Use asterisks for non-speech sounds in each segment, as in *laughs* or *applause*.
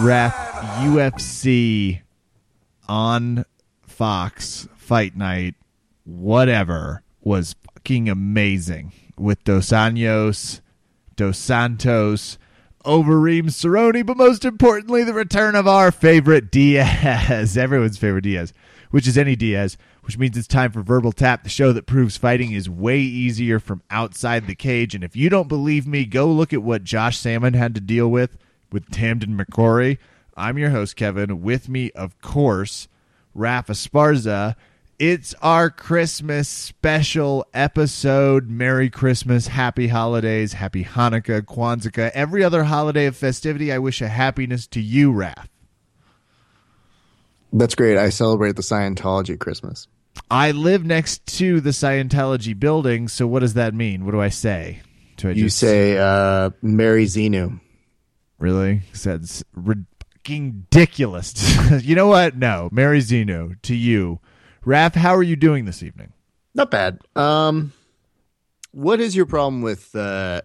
Ref UFC on Fox Fight Night, whatever, was fucking amazing with Dos Anjos, Dos Santos, Overeem Cerrone, but most importantly, the return of our favorite Diaz, *laughs* everyone's favorite Diaz, which is any Diaz, which means it's time for Verbal Tap, the show that proves fighting is way easier from outside the cage. And if you don't believe me, go look at what Josh Samman had to deal with with Tamdan McCrory. I'm your host, Kevin. With me, of course, Rafa Sparza. It's our Christmas special episode. Merry Christmas, Happy Holidays, Happy Hanukkah, Kwanzaa, every other holiday of festivity. I wish a happiness to you, Raf. That's great. I celebrate the Scientology Christmas. I live next to the Scientology building, so what does that mean? What do I say? Do I You just say uh, Merry Xenu. Really? That's ridiculous. *laughs* you know what? No, Merry Xenu to you, Raf. How are you doing this evening? Not bad. Um, what is your problem with uh,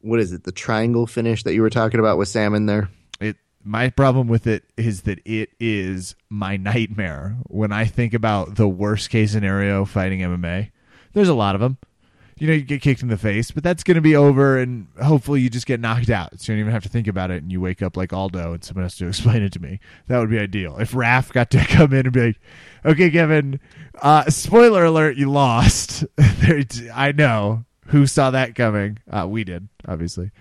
what is it? The triangle finish that you were talking about with Samman there. It. My problem with it is that it is my nightmare when I think about the worst case scenario fighting MMA. There's a lot of them. You know, you get kicked in the face, but that's going to be over, and hopefully you just get knocked out. So you don't even have to think about it, and you wake up like Aldo, and someone has to *laughs* explain it to me. That would be ideal. If Raf got to *laughs* come in and be like, "Okay, Kevin, uh, spoiler alert, you lost." *laughs* I know who saw that coming. Uh, we did, obviously,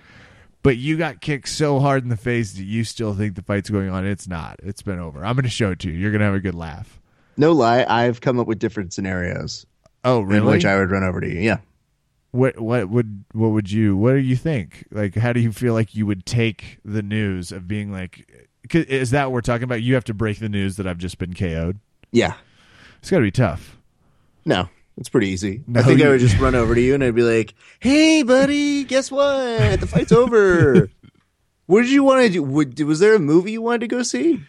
but you got kicked so hard in the face that you still think the fight's going on. It's not. It's been over. I'm going to show it to you. You're going to have a good laugh. No lie, I've come up with different scenarios Oh, in really? which I would run over to you. Yeah. What what would what would you what do you think like how do you feel like you would take the news of being like is that what we're talking about you have to break the news that i've just been ko'd Yeah. it's got to be tough No, it's pretty easy. No, I think you- I would just *laughs* run over to you and I'd be like, "Hey, buddy, guess what? The fight's over." *laughs* what did you want to do? Would, was there a movie you wanted to go see?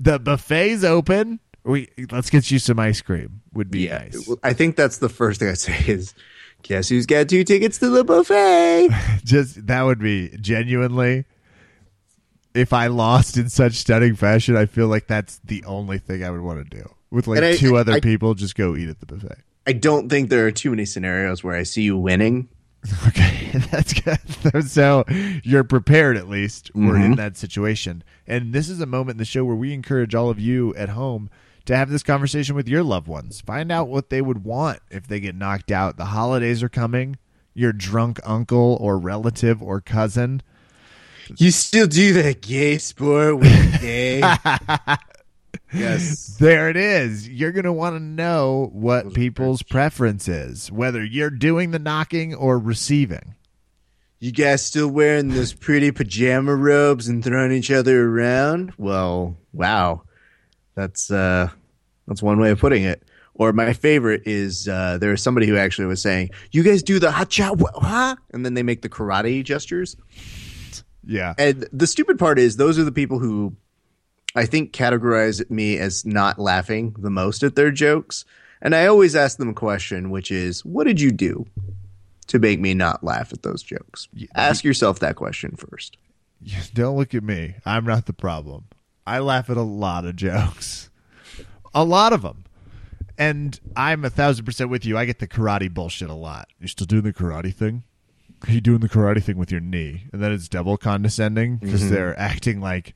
the buffet's open we let's get you some ice cream would be nice I think that's the first thing I'd say is, "Guess who's got two tickets to the buffet?" *laughs* just that would be genuinely if i lost in such stunning fashion i feel like that's the only thing i would want to do with like I- two other I- people just go eat at the buffet I don't think there are too many scenarios where I see you winning. *laughs* Okay, that's good. *laughs* So you're prepared at least. We're in mm-hmm. that situation. And this is a moment in the show where we encourage all of you at home to have this conversation with your loved ones. Find out what they would want if they get knocked out. The holidays are coming. Your drunk uncle or relative or cousin. You still do that gay sport with gay? *laughs* yes. There it is. You're going to want to know what people's preference is, whether you're doing the knocking or receiving. You guys still wearing those pretty pajama robes and throwing each other around? Well, wow. That's uh that's one way of putting it. Or my favorite is uh there was somebody who actually was saying, "You guys do the ha cha ha," and then they make the karate gestures. Yeah. And the stupid part is those are the people who I think categorize me as not laughing the most at their jokes. And I always ask them a question, which is, what did you do to make me not laugh at those jokes? Ask yourself that question first. *laughs* Don't look at me. I'm not the problem. I laugh at a lot of jokes, a lot of them, and I'm a thousand percent with you. I get the karate bullshit a lot. You still doing the karate thing? Are you doing the karate thing with your knee? And then it's double condescending because mm-hmm. they're acting like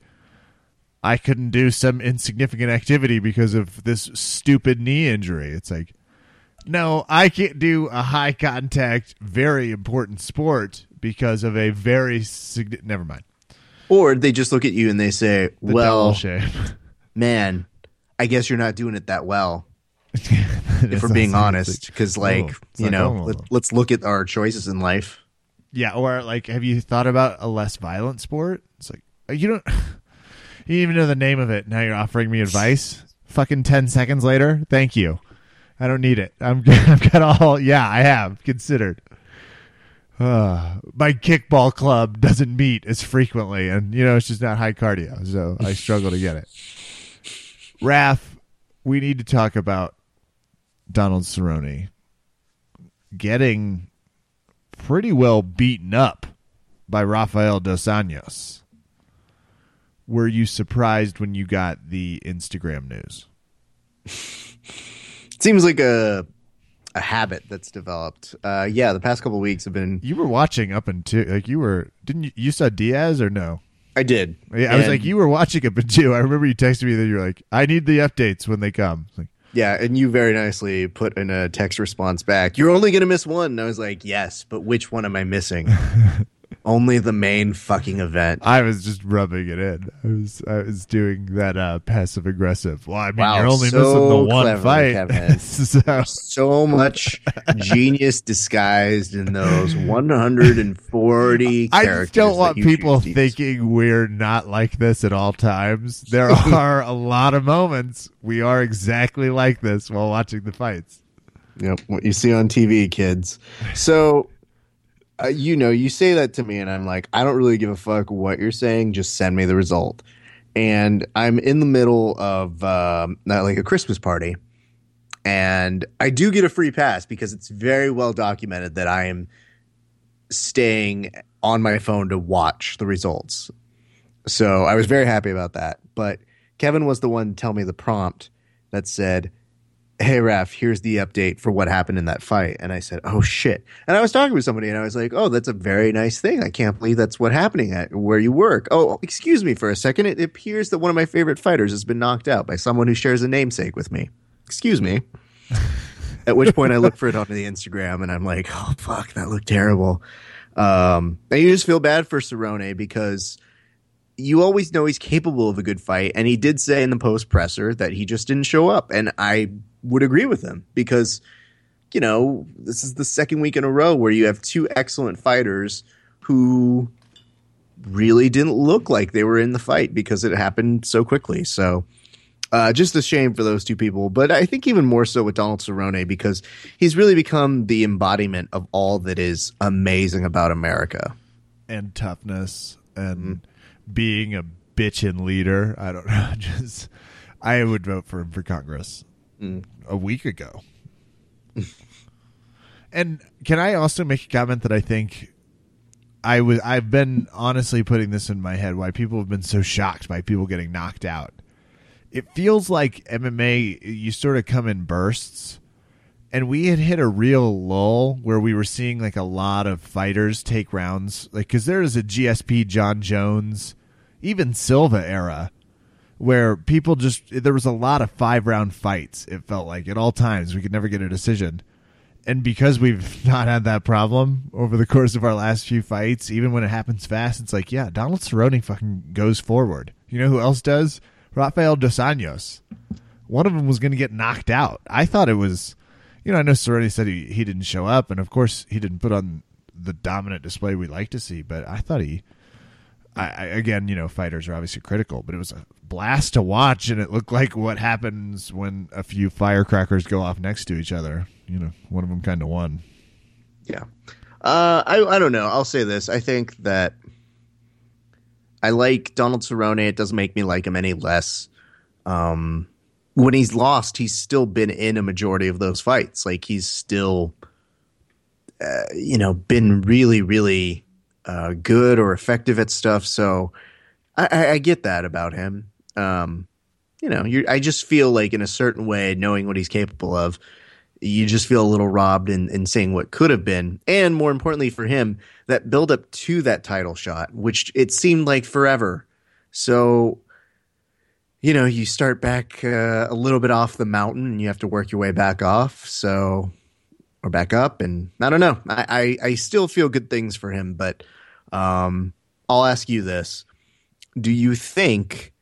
I couldn't do some insignificant activity because of this stupid knee injury. It's like, no, I can't do a high contact, very important sport because of a very significant. Never mind. Or they just look at you and they say, The well, *laughs* man, I guess you're not doing it that well. *laughs* if we're being honest, because like Oh, you know, let, let's look at our choices in life. yeah, or like, have you thought about a less violent sport? It's like uh, you don't, *laughs* you even know the name of it. Now you're offering me advice. Fucking ten seconds later, thank you. I don't need it. I'm I've got all. Yeah, I have considered. Uh, my kickball club doesn't meet as frequently, and you know it's just not high cardio, so I struggle to get it. Raph, we need to talk about Donald Cerrone getting pretty well beaten up by Rafael Dos Anjos. were you surprised when you got the Instagram news? Seems like a a habit that's developed. Uh, yeah, the past couple weeks have been. You were watching up until like you were didn't you, you saw Diaz or no? I did. Yeah, I was like you were watching up until I remember you texted me that you're like I need the updates when they come. Like, Yeah, and you very nicely put in a text response back. You're only going to miss one. And I was like, yes, but which one am I missing? *laughs* only the main fucking event. I was just rubbing it in. I was I was doing that uh, passive aggressive. Well, I mean, Wow, you're only so missing the one clever, fight. *laughs* So So much genius disguised in those 140 I characters. just don't want people choose to use. thinking we're not like this at all times. There *laughs* are a lot of moments we are exactly like this while watching the fights. Yep, what you see on TV, kids. So, uh, you know, you say that to me, and I'm like, I don't really give a fuck what you're saying. Just send me the result. And I'm in the middle of um, like a Christmas party, and I do get a free pass because it's very well documented that I am staying on my phone to watch the results. So I was very happy about that. But Kevin was the one to tell me the prompt that said, hey Raf, here's the update for what happened in that fight. And I said, oh shit. And I was talking with somebody and I was like, oh, that's a very nice thing. I can't believe that's what happening at where you work. Oh, excuse me for a second. It appears that one of my favorite fighters has been knocked out by someone who shares a namesake with me. Excuse me. *laughs* At which point I look for it on the Instagram and I'm like, oh fuck, that looked terrible. Um, and you just feel bad for Cerrone because you always know he's capable of a good fight. And he did say in the post presser that he just didn't show up. And I would agree with him because, you know, this is the second week in a row where you have two excellent fighters who really didn't look like they were in the fight because it happened so quickly. So, uh, just a shame for those two people. But I think even more so with Donald Cerrone because he's really become the embodiment of all that is amazing about America. and toughness and being a bitchin' leader. I don't *laughs* know. Just I would vote for him for Congress a week ago. and can I also make a comment that I think I was I've been honestly putting this in my head why people have been so shocked by people getting knocked out. It feels like MMA you sort of come in bursts and we had hit a real lull where we were seeing like a lot of fighters take rounds like because there is a gsp john jones even silva era where people just there was a lot of five round fights it felt like at all times. We could never get a decision. And because we've *laughs* not had that problem over the course of our last few fights even when it happens fast it's like yeah donald cerrone fucking goes forward. You know who else does? Rafael dos anjos. One of them was going to get knocked out. I thought it was you know, I know Cerrone said he, he didn't show up, and of course he didn't put on the dominant display we like to see. But I thought he, I, again, you know, fighters are obviously critical, but it was a blast to watch, and it looked like what happens when a few firecrackers go off next to each other. You know, one of them kind of won. Yeah. Uh, I I don't know. I'll say this. I think that I like Donald Cerrone. It doesn't make me like him any less. Um, when he's lost, he's still been in a majority of those fights. Like he's still, uh, you know, been really, really uh, good or effective at stuff. So I, I, I get that about him. Um, you know, I just feel like in a certain way, knowing what he's capable of, you just feel a little robbed in, in saying what could have been. And more importantly for him, that build up to that title shot, which it seemed like forever. So, you know, you start back uh, a little bit off the mountain and you have to work your way back off. So, or back up. And I don't know. I, I, I still feel good things for him, but um, I'll ask you this. Do you think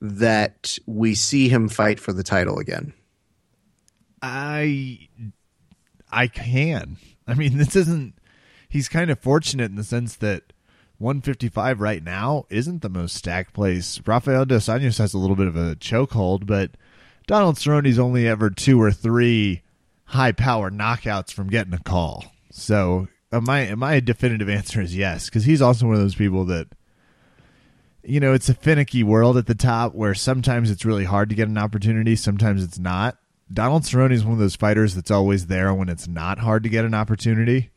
that we see him fight for the title again? I I can. I mean, this isn't. He's kind of fortunate in the sense that 155 right now isn't the most stacked place. Rafael dos Anjos has a little bit of a chokehold, but Donald Cerrone's only ever two or three high power knockouts from getting a call. So, uh, my my definitive answer is yes, because he's also one of those people that. You know, it's a finicky world at the top where sometimes it's really hard to get an opportunity, sometimes it's not. Donald Cerrone is one of those fighters that's always there when it's not hard to get an opportunity.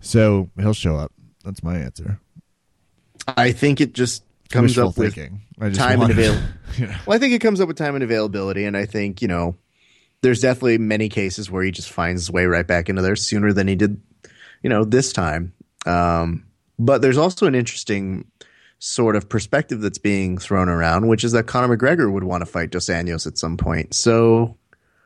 So he'll show up. That's my answer. I think it just comes Wishful up with thinking. I just time and wanted- avail- *laughs* you know. Well, I think it comes up with time and availability, and I think you know, there's definitely many cases where he just finds his way right back into there sooner than he did, you know, this time. Um, but there's also an interesting sort of perspective that's being thrown around, which is that Conor McGregor would want to fight Dos Anjos at some point. So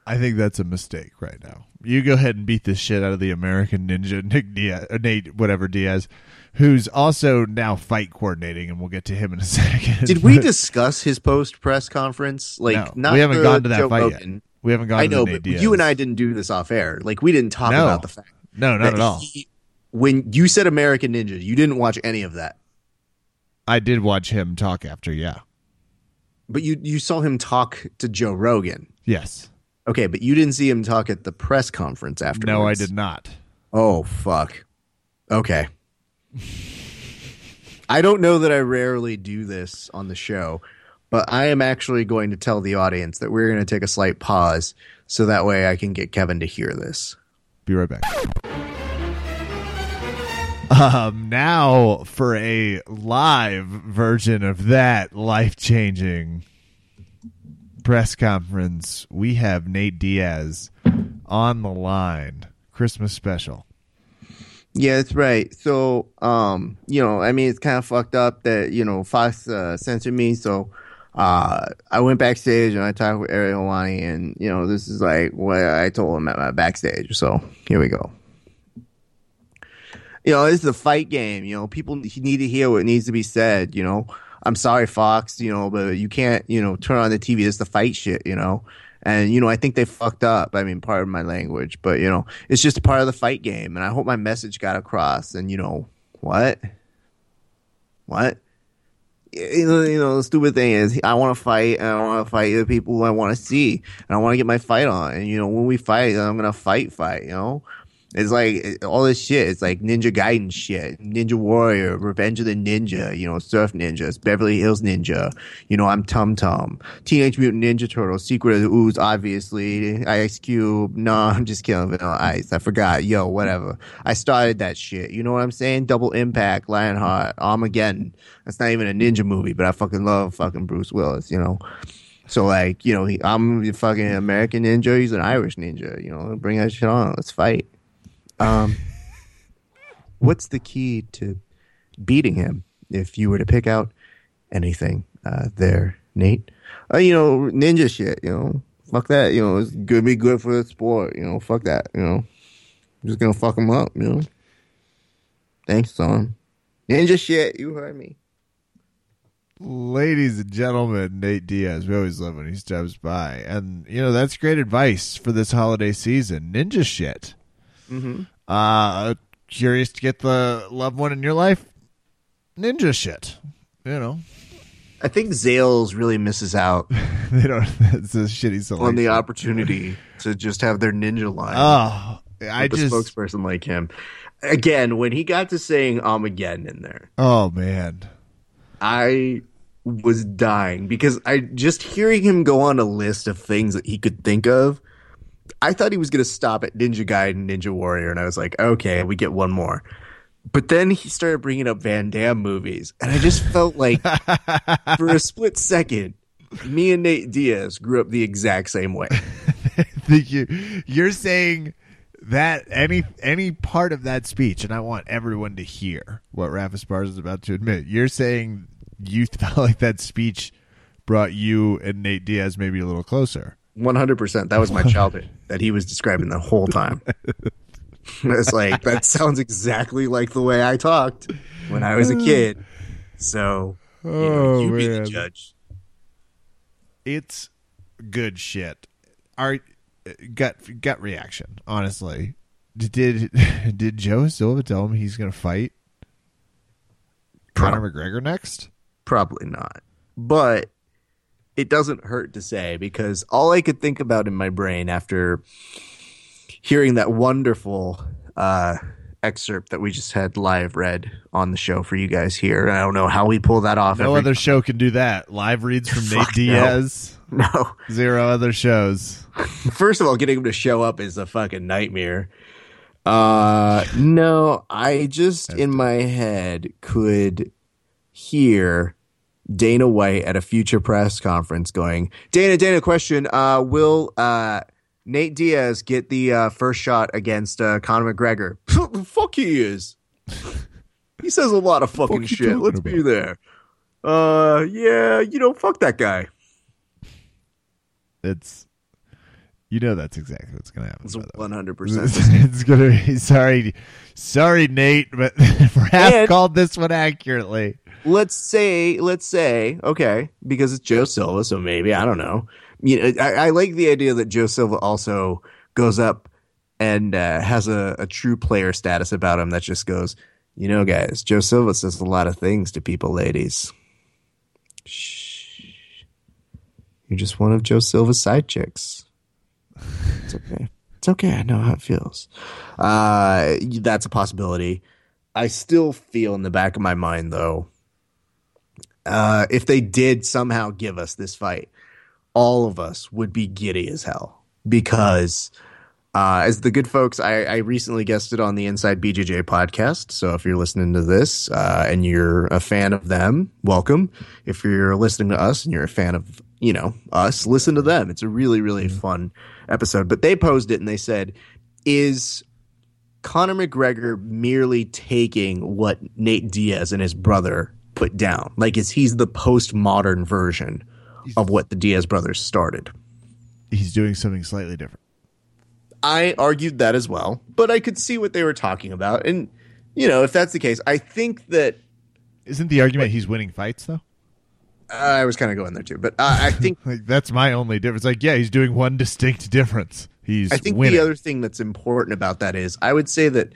I think that's a mistake right now. You go ahead and beat the shit out of the American Ninja *laughs* Nick Diaz, uh, Nate, whatever Diaz, who's also now fight coordinating, and we'll get to him in a *laughs* second. Did we discuss his post press conference? Like, No, not we haven't gotten to that Joe fight Rogan. yet. We haven't gone. I know, but Diaz. you and I didn't do this off air. Like, we didn't talk No. about the fact No, not at all. he- when you said American Ninja, you didn't watch any of that, I did watch him talk after. Yeah. but you you saw him talk to Joe Rogan. Yes. Okay, but you didn't see him talk at the press conference after. No, I did not. Oh fuck. Okay. *laughs* I don't know that I rarely do this on the show, but I am actually going to tell the audience that we're going to take a slight pause so that way I can get Kevin to hear this. Be right back. Um, now for a live version of that life changing press conference, we have Nate Diaz on the line. Christmas special. Yeah, that's right. So, um, you know, I mean, it's kind of fucked up that you know Fox uh, censored me. So, uh, I went backstage and I talked with Ariel Helwani, and you know, this is like what I told him at my backstage. So here we go. You know, this is a fight game. You know, people need to hear what needs to be said. You know, I'm sorry, Fox. You know, but you can't. You know, turn on the TV. It's the fight shit. You know. And you know, I think they fucked up. I mean, part of my language, but you know, it's just part of the fight game. And I hope my message got across. And you know, what? What? You know, the stupid thing is, I want to fight, and I want to fight the people who I want to see, and I want to get my fight on. And you know, when we fight, I'm gonna fight, fight. You know, it's like all this shit. It's like Ninja Gaiden shit, Ninja Warrior, Revenge of the Ninja. You know, Surf Ninjas, Beverly Hills Ninja. You know, I'm Tum Tum, Teenage Mutant Ninja Turtles, Secret of the Ooze, obviously, Ice Cube. *laughs* No, I'm just kidding. Vanilla Ice. I forgot. Yo, whatever. I started that shit. You know what I'm saying? Double Impact, Lionheart, Armageddon. That's not even a ninja movie, but I fucking love fucking Bruce Willis. You know. So like, you know, he, I'm a fucking American ninja. He's an Irish ninja. You know, bring that shit on. Let's fight. Um, what's the key to beating him? If you were to pick out anything uh, there, Nate, uh, you know, ninja shit. You know, fuck that. You know, it's gonna be good for the sport. You know, fuck that. You know, I'm just gonna fuck him up. You know. Thanks, son. Ninja shit. You heard me. Ladies and gentlemen, Nate Diaz. We always love when he steps by. And, you know, that's great advice for this holiday season. Ninja shit. Mm-hmm. Uh, curious to get the loved one in your life? Ninja shit. You know, I think Zales really misses out *laughs* they don't, *laughs* it's a shitty selection. on the opportunity to just have their ninja line. Oh, I with a just, spokesperson like him. Again, when he got to saying Armageddon in there, oh man. I was dying because I just hearing him go on a list of things that he could think of. I thought he was going to stop at Ninja Gaiden, Ninja Warrior, and I was like, okay, we get one more. But then he started bringing up Van Damme movies, and I just felt like *laughs* for a split second, me and Nate Diaz grew up the exact same way. *laughs* you you're saying that any any part of that speech, and I want everyone to hear what Rafa Spars is about to admit. You're saying you *laughs* felt like that speech brought you and Nate Diaz maybe a little closer. One hundred percent. That was my childhood that he was describing the whole time. *laughs* it's like that sounds exactly like the way I talked when I was a kid. So you, know, Oh, you be the judge. It's good shit. Our gut gut reaction, honestly. Did *laughs* did Joe Silva tell him he's going to fight Conor McGregor next? Probably not, but it doesn't hurt to say because all I could think about in my brain after hearing that wonderful uh, excerpt that we just had live read on the show for you guys here. I don't know how we pull that off. No other show can do that. Live reads from *laughs* Nate Fuck no. Diaz. *laughs* no. Zero other shows. *laughs* First of all, getting him to show up is a fucking nightmare. Uh, no, I just in my head could hear Dana White at a future press conference going, Dana, Dana, question, uh, will, uh, Nate Diaz get the uh, first shot against uh, Conor McGregor? the *laughs* fuck he is. *laughs* he says a lot of fucking shit. Let's be there. Uh, yeah, you know, fuck that guy. It's you know that's exactly what's happen. It's by the way. one hundred percent. *laughs* it's gonna be sorry, sorry, Nate, but Raph And- called this one accurately. Let's say let's say okay because it's joe silva so maybe i don't know. You know i, I like the idea that joe silva also goes up and uh, has a, a true player status about him that just goes you know guys joe silva says a lot of things to people ladies. Shh. you're just one of joe silva's side chicks. It's okay. It's okay. I know how it feels. Uh, that's a possibility. I still feel in the back of my mind though uh, if they did somehow give us this fight, all of us would be giddy as hell because, uh, as the good folks, I, I recently guested on the Inside BJJ podcast. So if you're listening to this uh, and you're a fan of them, welcome. If you're listening to us and you're a fan of you know us, listen to them. It's a really really fun episode. But they posed it and they said, "Is Conor McGregor merely taking what Nate Diaz and his brother put down? Like, is he's the postmodern version of what the Diaz brothers started? He's doing something slightly different. I argued that as well, but I could see what they were talking about. And, you know, if that's the case, I think that Isn't the argument he's winning fights though? I was kind of going there too, but uh, I think *laughs* Like that's my only difference. Like, yeah, he's doing one distinct difference. He's I think winning. the other thing that's important about that is I would say that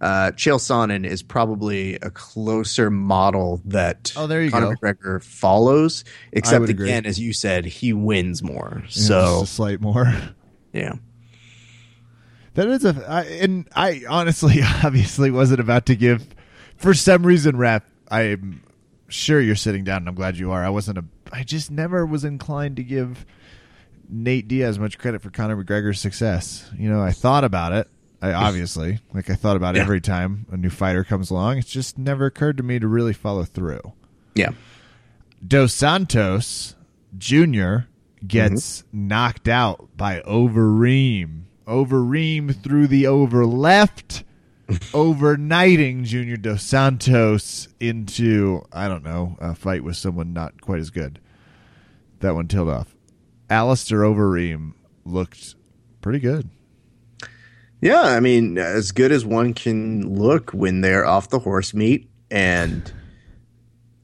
uh, Chael Sonnen is probably a closer model that Oh, there you Conor go. McGregor follows. Except would agree. again, as you said, he wins more. Yeah, just So a slight more. *laughs* yeah, That is a, I, and I honestly, *laughs* obviously, wasn't about to give. For some reason, rap. I'm sure you're sitting down, and I'm glad you are. I wasn't a. I just never was inclined to give Nate Diaz much credit for Conor McGregor's success. You know, I thought about it. I obviously, like, I thought about Yeah. every time a new fighter comes along. It's just never occurred to me to really follow through. yeah, Dos Santos Jr. gets mm-hmm. knocked out by Overeem. Overeem through the over left, *laughs* overnighting Junior Dos Santos into, I don't know, a fight with someone not quite as good. That one tailed off. Alistair Overeem looked pretty good. Yeah. I mean, as good as one can look when they're off the horse meat and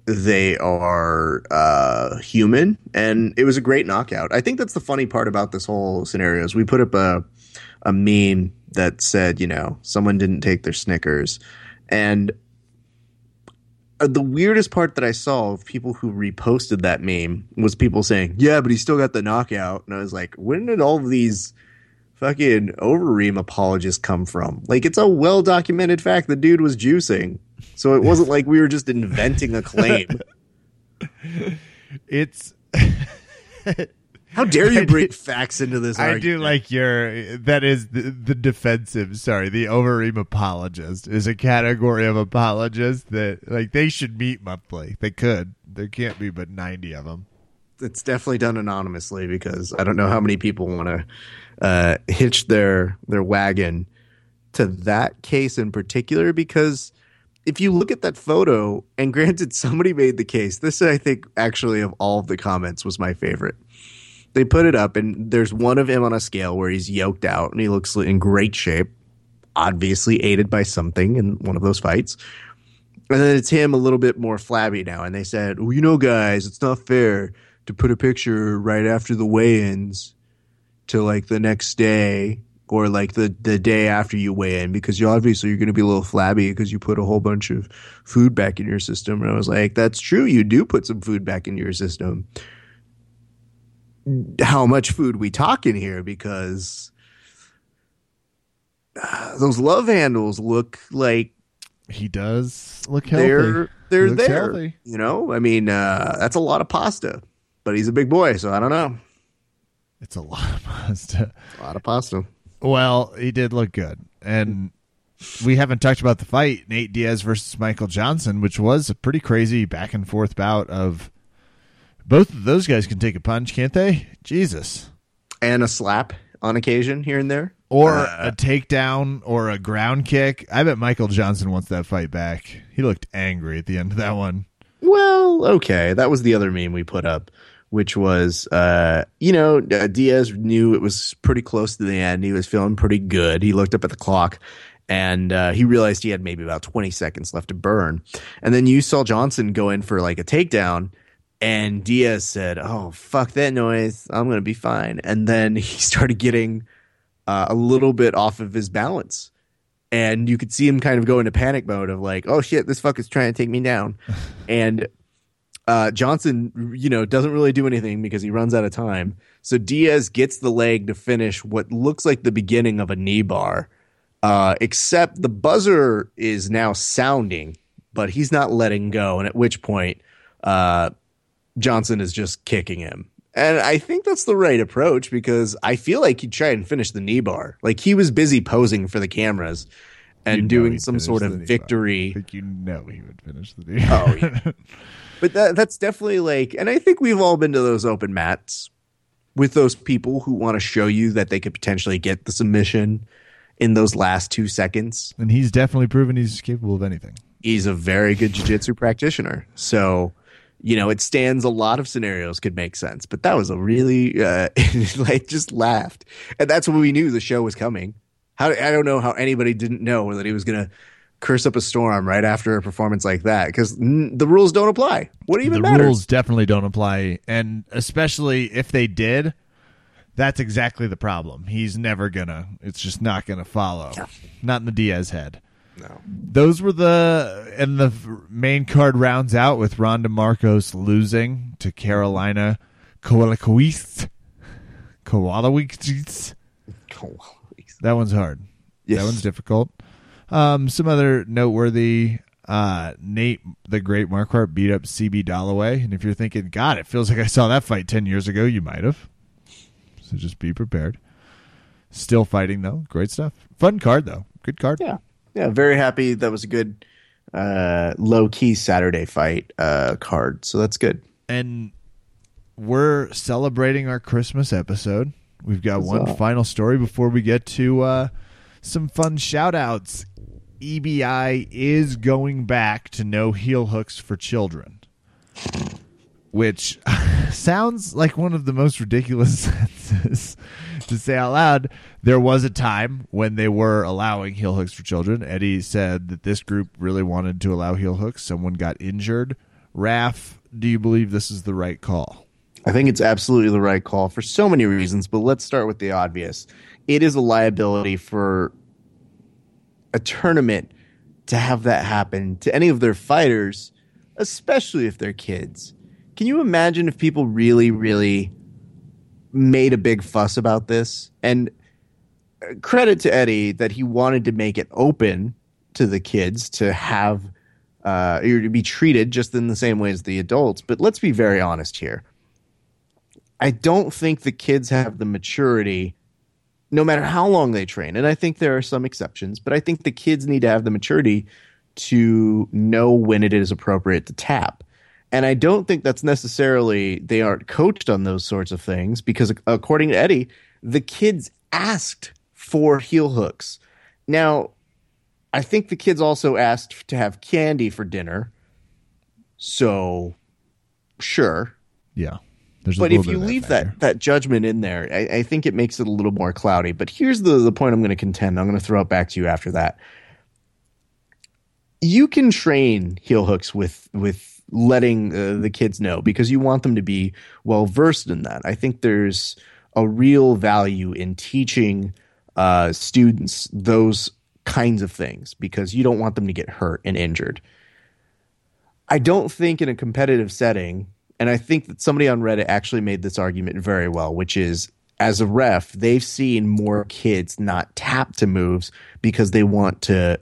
they are uh, human, and it was a great knockout. I think that's the funny part about this whole scenario is we put up a a meme that said, you know, someone didn't take their Snickers, and uh, the weirdest part that I saw of people who reposted that meme was people saying, "Yeah, but he still got the knockout," and I was like, "When did all these?" Fucking Overeem apologists come from. Like, it's a well documented fact the dude was juicing. So it wasn't like we were just inventing a claim. *laughs* It's. *laughs* How dare you bring facts into this I argument? do like your that is the, the defensive. Sorry, the Overeem apologist is a category of apologists that like they should meet monthly. They could. There can't be but ninety of them. It's definitely done anonymously because I don't know how many people want to uh, hitch their their wagon to that case in particular. Because if you look at that photo, and *laughs* granted, somebody made the case. This, I think, actually, of all of the comments, was my favorite. They put it up, and there's one of him on a scale where he's yoked out and he looks in great shape, obviously aided by something in one of those fights. And then it's him a little bit more flabby now. And they said, well, you know, guys, it's not fair to put a picture right after the weigh-ins to like the next day or like the, the day after you weigh in because you obviously you're going to be a little flabby because you put a whole bunch of food back in your system. And I was like, that's true. You do put some food back into your system. How much food we talking here? Because *sighs* those love handles look like He does look healthy. they're they're there. healthy. You know, I mean, uh, that's a lot of pasta, but he's a big boy, so I don't know. It's a lot of pasta. A lot of pasta. Well, he did look good, and we haven't talked about the fight Nate Diaz versus Michael Johnson, which was a pretty crazy back and forth bout of Both of those guys can take a punch, can't they? Jesus. And a slap on occasion here and there. Or Uh, a takedown or a ground kick. I bet Michael Johnson wants that fight back. He looked angry at the end of that one. Well, okay. That was the other meme we put up, which was, uh, you know, uh, Diaz knew it was pretty close to the end. He was feeling pretty good. He looked up at the clock and uh, he realized he had maybe about 20 seconds left to burn. And then you saw Johnson go in for like a takedown. And Diaz said, "Oh fuck that noise! I'm gonna be fine." And then *laughs* he started getting uh, a little bit off of his balance, and you could see him kind of go into panic mode of like, "Oh shit, this fuck is trying to take me down," *laughs* and uh, Johnson, you know, doesn't really do anything because he runs out of time. So Diaz gets the leg to finish what looks like the beginning of a knee bar, uh, except the buzzer is now sounding, but he's not letting go. And at which point, uh, Johnson is just kicking him. And I think that's the right approach because I feel like he'd try and finish the knee bar. Like he was busy posing for the cameras and You know doing some sort of knee bar. victory. I think you know he would finish the deal. Oh, yeah. *laughs* But that that's definitely like, and I think we've all been to those open mats with those people who want to show you that they could potentially get the submission in those last two seconds. and he's definitely proven he's capable of anything. He's a very good jiu-jitsu practitioner, so you know it stands. A lot of scenarios could make sense, but that was a really uh, *laughs* like just laughed, and that's when we knew the show was coming. How I don't know how anybody didn't know that he was gonna curse up a storm right after a performance like that because the rules don't apply. What even the matters? The rules definitely don't apply, and especially if they did, that's exactly the problem. He's never gonna. It's just not gonna follow. Not in the Diaz head. No. Those were the and the main card rounds out with Randa Markos losing to Karolina Kowalkiewicz. Kowalkiewicz. That one's hard. Yes. That one's difficult. Um, some other noteworthy. Uh, Nate, the great Marquardt, beat up CB Dollaway, and if you're thinking, God, it feels like I saw that fight ten years ago, you might have. So just be prepared. Still fighting though, great stuff. Fun card though, good card. Yeah. Yeah. Very happy. That was a good, uh, low key Saturday fight, uh, card. So that's good. and we're celebrating our Christmas episode. We've got one Huzzah. final story before we get to uh, some fun shout outs. EBI is going back to no heel hooks for children, which *laughs* sounds like one of the most ridiculous *laughs* sentences to say out loud. There was a time when they were allowing heel hooks for children. Eddie said that this group really wanted to allow heel hooks. Someone got injured. Raf, do you believe this is the right call? I think it's absolutely the right call for so many reasons, but let's start with the obvious. It is a liability for a tournament to have that happen to any of their fighters, especially if they're kids. Can you imagine if people really, really made a big fuss about this? And uh, credit to Eddie that he wanted to make it open to the kids to have uh, to be treated just in the same way as the adults. But let's be very honest here. I don't think the kids have the maturity, no matter how long they train. And I think there are some exceptions, but I think the kids need to have the maturity to know when it is appropriate to tap. And I don't think that's necessarily they aren't coached on those sorts of things because, according to Eddie, the kids asked for heel hooks. Now, I think the kids also asked to have candy for dinner. So, sure Yeah. There's but if you of leave factor. that that judgment in there, I, I think it makes it a little more cloudy. But here's the the point I'm going to contend. I'm going to throw it back to you after that. You can train heel hooks with with letting uh, the kids know because you want them to be well versed in that. I think there's a real value in teaching uh, students those kinds of things because you don't want them to get hurt and injured. I don't think in a competitive setting, and I think that somebody on Reddit actually made this argument very well, which is as a ref, they've seen more kids not tap to moves because they want to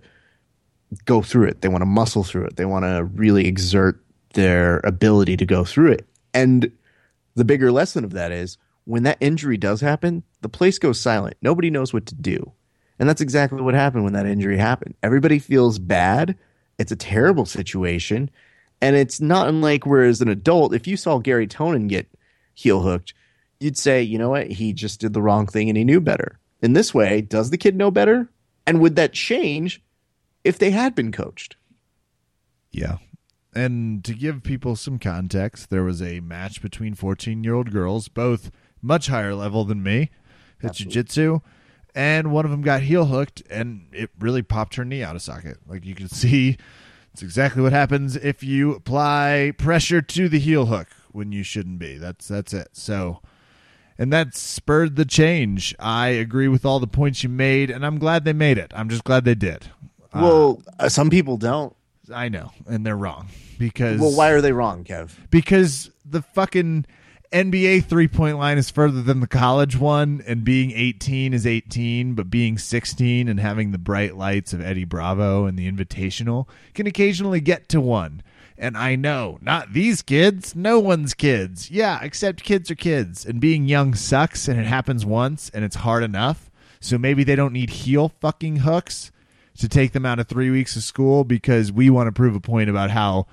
go through it. They want to muscle through it. They want to really exert their ability to go through it. And the bigger lesson of that is when that injury does happen, the place goes silent. Nobody knows what to do. And that's exactly what happened when that injury happened. Everybody feels bad. It's a terrible situation. And it's not unlike where as an adult, if you saw Garry Tonon get heel hooked, you'd say, you know what, he just did the wrong thing and he knew better. In this way, does the kid know better? And would that change if they had been coached? Yeah. And to give people some context, there was a match between 14 year old girls, both much higher level than me at jiu jitsu. And one of them got heel hooked, and it really popped her knee out of socket. Like you can *laughs* see, it's exactly what happens if you apply pressure to the heel hook when you shouldn't be. That's that's it. So, and that spurred the change. I agree with all the points you made, and I'm glad they made it. I'm just glad they did. Well, uh, some people don't. I know, and they're wrong because Well, why are they wrong, Kev? because the fucking NBA three point line is further than the college one, and being 18 is 18, but being 16 and having the bright lights of Eddie Bravo and the Invitational can occasionally get to one. And I know, not these kids, no one's kids. Yeah, except kids are kids, and being young sucks, and it happens once, and it's hard enough. So maybe they don't need heel fucking hooks to take them out of three weeks of school because we want to prove a point about how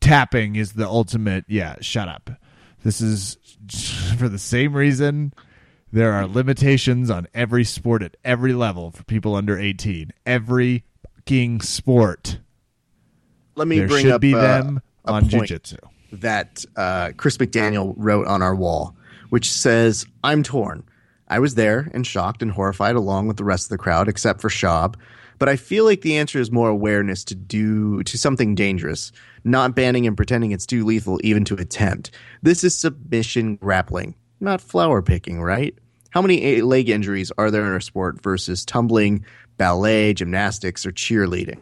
tapping is the ultimate. Yeah, shut up. This is *laughs* for the same reason there are limitations on every sport at every level for people under 18. Every fucking sport. Let me There bring should up be uh, them a on jiu-jitsu. that uh, Chris McDaniel wrote on our wall, which says, "I'm torn. I was there and shocked and horrified along with the rest of the crowd, except for Schaub. But I feel like the answer is more awareness to do to something dangerous, not banning and pretending it's too lethal even to attempt. This is submission grappling, not flower picking, right? How many leg injuries are there in our sport versus tumbling, ballet, gymnastics, or cheerleading?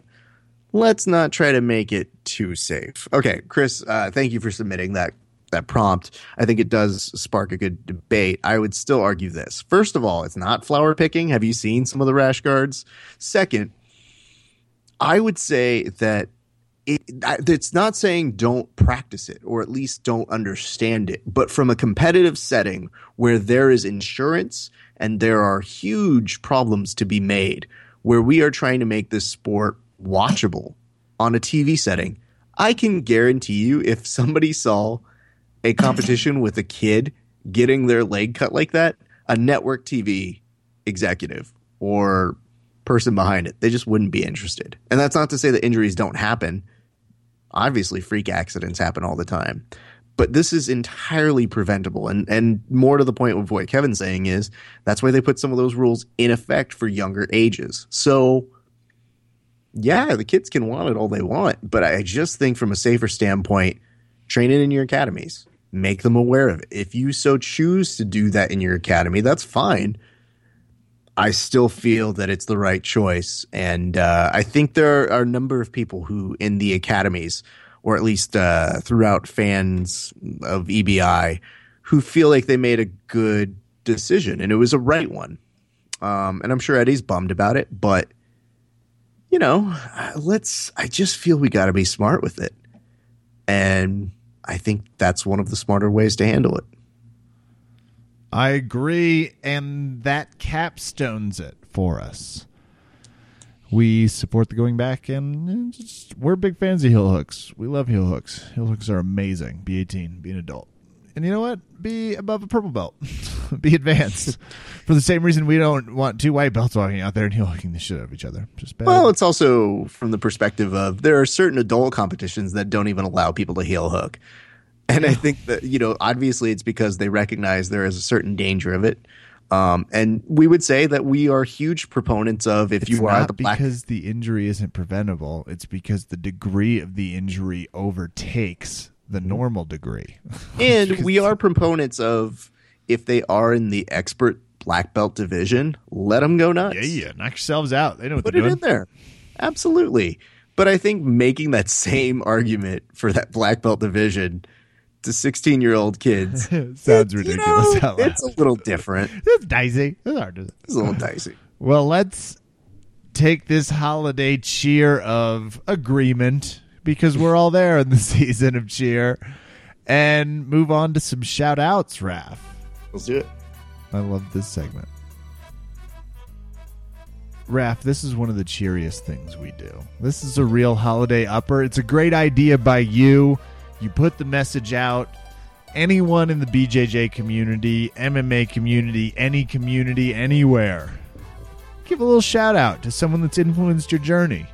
let's not try to make it too safe. Okay, Chris, uh, thank you for submitting that that prompt. I think it does spark a good debate. I would still argue this. First of all, it's not flower picking. Have you seen some of the rash guards? Second, I would say that it, it's not saying don't practice it or at least don't understand it, but from a competitive setting where there is insurance and there are huge problems to be made, where we are trying to make this sport watchable on a TV setting, I can guarantee you if somebody saw a competition with a kid getting their leg cut like that, a network TV executive or person behind it, they just wouldn't be interested. And that's not to say that injuries don't happen. Obviously, freak accidents happen all the time. But this is entirely preventable. And, and more to the point of what Kevin's saying is that's why they put some of those rules in effect for younger ages. So, yeah, the kids can want it all they want. But I just think from a safer standpoint, train it in your academies, make them aware of it. If you so choose to do that in your academy, that's fine. I still feel that it's the right choice. And uh, I think there are a number of people who, in the academies, or at least uh, throughout fans of EBI, who feel like they made a good decision and it was a right one. Um, and I'm sure Eddie's bummed about it, but you know, let's. I just feel we got to be smart with it, and I think that's one of the smarter ways to handle it. I agree, and that capstones it for us. We support the going back, and just, we're big fans of heel hooks. We love heel hooks. Heel hooks are amazing. Be 18, be an adult. And you know what? Be above a purple belt. *laughs* be advanced. For the same reason we don't want two white belts walking out there and heel hooking the shit out of each other. Just bad. Well, it's also from the perspective of there are certain adult competitions that don't even allow people to heel hook. And I think that, you know, obviously it's because they recognize there is a certain danger of it. Um, and we would say that we are huge proponents of if it's you are not the black because the injury isn't preventable. It's because the degree of the injury overtakes the normal degree. *laughs* and we are proponents of if they are in the expert black belt division, let them go nuts. yeah, yeah. Knock yourselves out. They know what Put they're it in there. Absolutely. But I think making that *laughs* same argument for that black belt division to 16 year old kids *laughs* Sounds it- you ridiculous. know, it's a little different. It's dicey. It's hard to. It's a little dicey. Well, let's take this holiday cheer of agreement because we're all there in the *laughs* season of cheer and move on to some shout outs, Raph. Let's do it. I love this segment. Raph, this is one of the cheeriest things we do. This is a real holiday upper. It's a great idea by you. You put the message out. Anyone in the BJJ community, MMA community, any community, anywhere, give a little shout out to someone that's influenced your journey.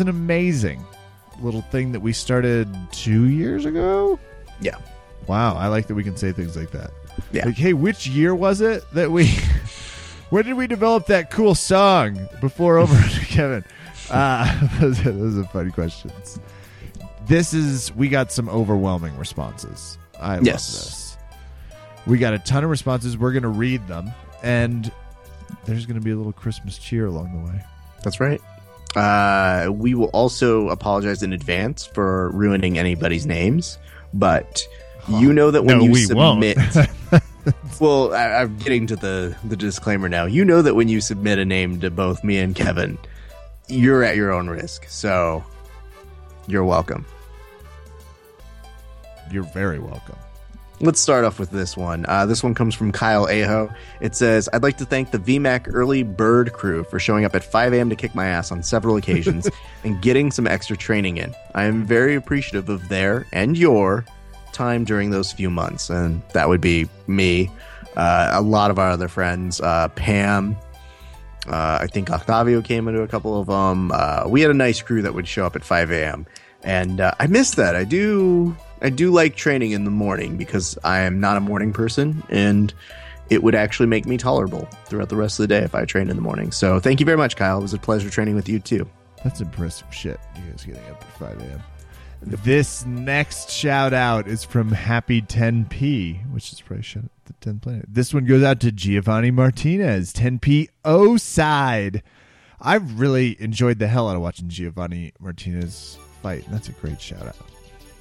An amazing little thing that we started two years ago. Yeah. Wow, I like that we can say things like that. Yeah. Like, hey, which year was it that we? *laughs* when did we develop that cool song? Before over *laughs* to Kevin. Uh, *laughs* those, are, those are funny questions. This is we got some overwhelming responses. I love this. We got a ton of responses. We're going to read them, and there's going to be a little Christmas cheer along the way. That's right. Uh, we will also apologize in advance for ruining anybody's names, but you know that when no, you we submit, *laughs* well, I, I'm getting to the the disclaimer now. You know that when you submit a name to both me and Kevin, you're at your own risk. So you're welcome. You're very welcome. Let's start off with this one. Uh, this one comes from Kyle Aho. It says, I'd like to thank the VMAC early bird crew for showing up at 5 a.m. to kick my ass on several occasions *laughs* and getting some extra training in. I am very appreciative of their and your time during those few months. And that would be me, uh, a lot of our other friends, uh, Pam. Uh, I think Octavio came into a couple of them. Uh, we had a nice crew that would show up at 5 a.m. And uh, I miss that. I do. I do like training in the morning because I am not a morning person, and it would actually make me tolerable throughout the rest of the day if I trained in the morning. So thank you very much, Kyle. It was a pleasure training with you too. That's impressive shit. You guys getting up at 5 a.m. This next shout out is from Happy 10P, which is probably shout out the 10 Planet. This one goes out to Giovanni Martinez, 10P O side. I've really enjoyed the hell out of watching Giovanni Martinez fight. and That's a great shout out.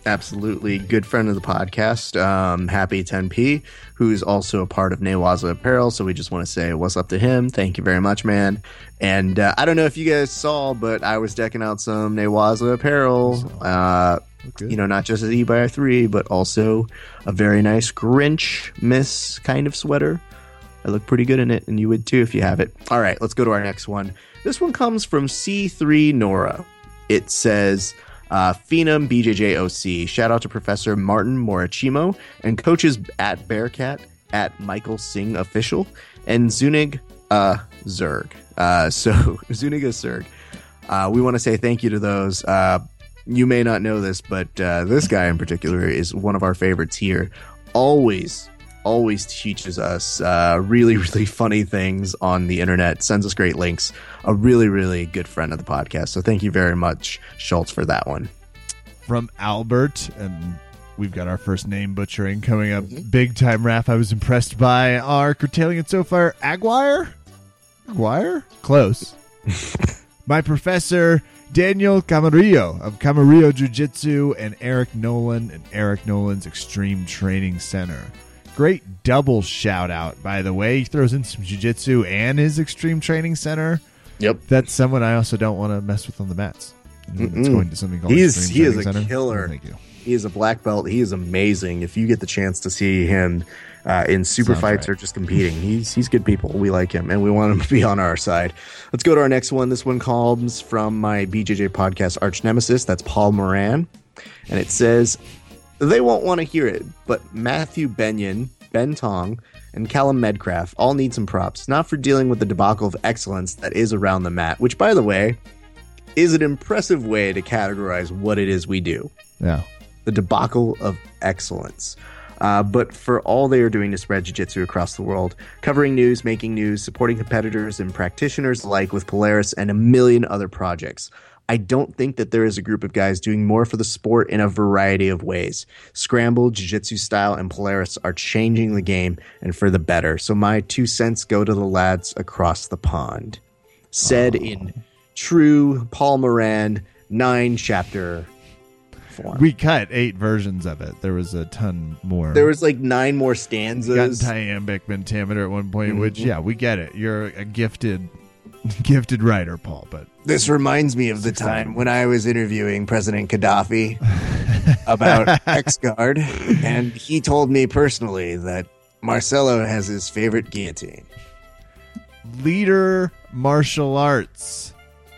Absolutely good friend of the podcast, um, Happy 10P, who's also a part of Newaza Apparel. So we just want to say what's up to him. Thank you very much, man. And uh, I don't know if you guys saw, but I was decking out some Newaza Apparel. Uh, you know, not just an E by 3 but also a very nice Grinch Miss kind of sweater. I look pretty good in it, and you would too if you have it. All right, let's go to our next one. This one comes from C3 Nora. It says, uh, Phenom BJJ OC. Shout out to Professor Martin Morachimo and coaches at Bearcat at Michael Singh Official and Zunig uh, Zerg. Uh, *laughs* so, Zuniga Zerg. Uh, we want to say thank you to those. Uh, you may not know this, but uh, this guy in particular is one of our favorites here. Always, always teaches us uh, really, *laughs* really funny things on the internet, sends us great links. A really, really good friend of the podcast. So thank you very much, Schultz, for that one. From Albert, and we've got our first name butchering coming up big time, Raph. I was impressed by our curtailing it so far. Aguirre? Aguirre? Close. *laughs* My professor, Daniel Camarillo of Camarillo Jiu Jitsu, and Eric Nolan and Eric Nolan's Extreme Training Center. Great double shout out, by the way. He throws in some jiu jitsu and his Extreme Training Center. Yep. That's someone I also don't want to mess with on the mats. Anyone going to something called He's- Extreme he is a Center, killer. thank you. He is a black belt. He is amazing. If you get the chance to see him uh, in super Sounds fights right. or just competing, he's he's good people. We like him, and we want him *laughs* to be on our side. Let's go to our next one. This one comes from my BJJ podcast arch nemesis. That's Paul Moran, and it says they won't want to hear it, but Matthew Benyon, Ben Tong, and Callum Medcraft all need some props, not for dealing with the debacle of excellence that is around the mat, which, by the way, is an impressive way to categorize what it is we do Yeah. the debacle of excellence. Uh, but for all they are doing to spread jiu-jitsu across the world, covering news, making news, supporting competitors and practitioners alike with Polaris and a million other projects. I don't think that there is a group of guys doing more for the sport in a variety of ways. Scramble, Jiu-Jitsu style, and Polaris are changing the game and for the better. So my two cents go to the lads across the pond. Said in true Paul Moran nine chapter form. We cut eight versions of it. There was a ton more. There was like nine more stanzas. got stanzas. iambic pentameter at one point, which Mhm. yeah, we get it. You're a gifted, *laughs* gifted writer, Paul. But This reminds me of the time when I was interviewing President Gaddafi *laughs* about X Guard, and he told me personally that Marcelo has his favorite guillotine. Leader Martial Arts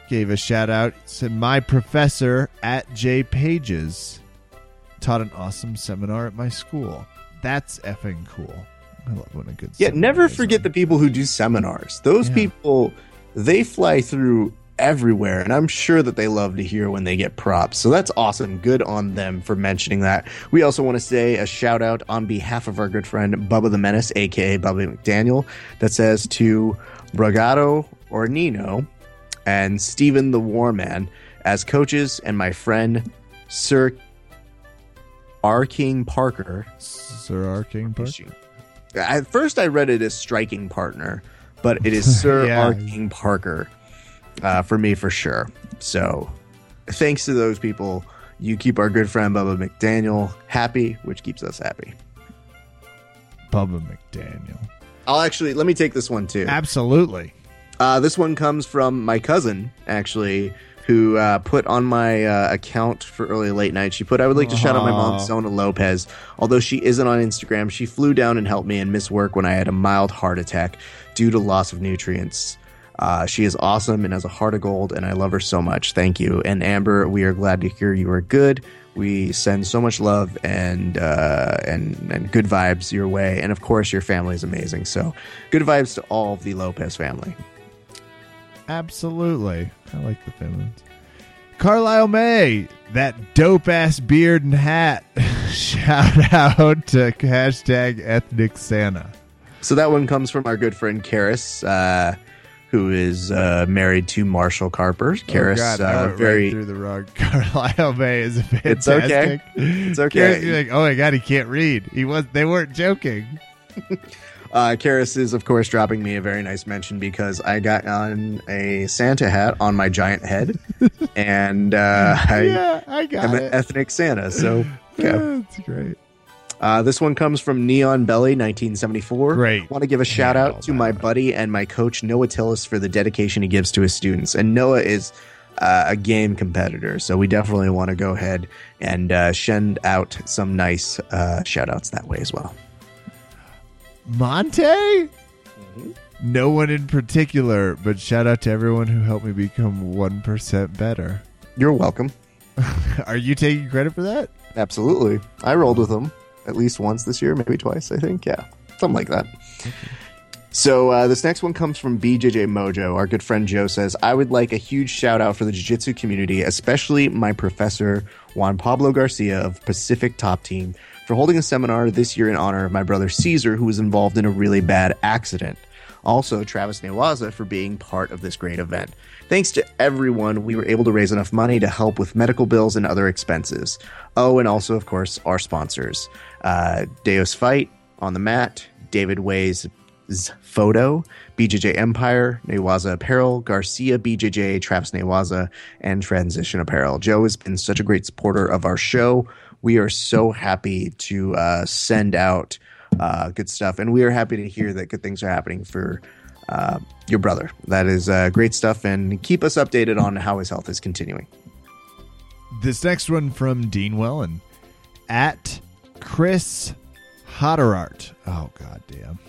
gave a shout out. Said my professor at J Pages taught an awesome seminar at my school. That's effing cool. I love when a good Yeah, never forget on. the people who do seminars. Those Yeah. people, they fly through everywhere, and I'm sure that they love to hear when they get props. So that's awesome. Good on them for mentioning that. We also want to say a shout out on behalf of our good friend Bubba the Menace, aka Bubba McDaniel, that says to Bragado or Nino and Steven the Warman as coaches, and my friend Sir R. King Parker Sir R. King Park. at first, I read it as striking partner, but it is *laughs* Sir Yeah. R. King Parker uh, for me for sure. So, thanks to those people, you keep our good friend Bubba McDaniel happy, which keeps us happy. Bubba McDaniel. I'll actually let me take this one too. Absolutely. Uh, this one comes from my cousin, actually, who uh, put on my uh, account for early late night. She put, I would like to shout out my mom, Zona Lopez. Although she isn't on Instagram, she flew down and helped me and miss work when I had a mild heart attack due to loss of nutrients. Uh, she is awesome and has a heart of gold, and I love her so much. Thank you. And Amber, we are glad to hear you are good. We send so much love and uh, and and good vibes your way, and of course, your family is amazing. So, good vibes to all of the Lopez family. Absolutely. I like the Finlands. Carlisle May, that dope ass beard and hat. *laughs* Shout out to hashtag ethnic Santa. So that one comes from our good friend Karis, uh, who is uh, married to Marshall Carper. Karis, oh God, uh, very right through the rug. *laughs* Carlisle May is fantastic. It's okay. It's okay. Karis, you're like, oh my God, he can't read. He was. They weren't joking. *laughs* Uh, Karis is, of course, dropping me a very nice mention because I got on a Santa hat on my giant head, *laughs* and uh, I yeah, I got am an ethnic Santa. So yeah. That's great. Uh, this one comes from Neon Belly, 1974. Great. Want to give a shout Handle out to my that. buddy and my coach Noah Tillis for the dedication he gives to his students. And Noah is uh, a game competitor, so we definitely want to go ahead and uh, send out some nice uh, shout outs that way as well. Monte? Mm-hmm. No one in particular, but shout out to everyone who helped me become 1% better. You're welcome. *laughs* Are you taking credit for that? Absolutely. I rolled with him at least once this year, maybe twice, I think. Yeah, something like that. So uh, this next one comes from BJJ Mojo. Our good friend Joe says, I would like a huge shout out for the jiu-jitsu community, especially my professor Juan Pablo Garcia of Pacific Top Team for holding a seminar this year in honor of my brother Caesar, who was involved in a really bad accident. Also, Travis Newaza for being part of this great event. Thanks to everyone, we were able to raise enough money to help with medical bills and other expenses. Oh, and also, of course, our sponsors uh, Deus Fight on the mat, David Ways' photo, BJJ Empire, Newaza Apparel, Garcia BJJ, Travis Newaza, and Transition Apparel. Joe has been such a great supporter of our show. We are so happy to uh, send out uh, good stuff, and we are happy to hear that good things are happening for uh, your brother. That is uh, great stuff, and keep us updated on how his health is continuing. This next one from Dean Wellen at Chris Hotterart. Oh god damn.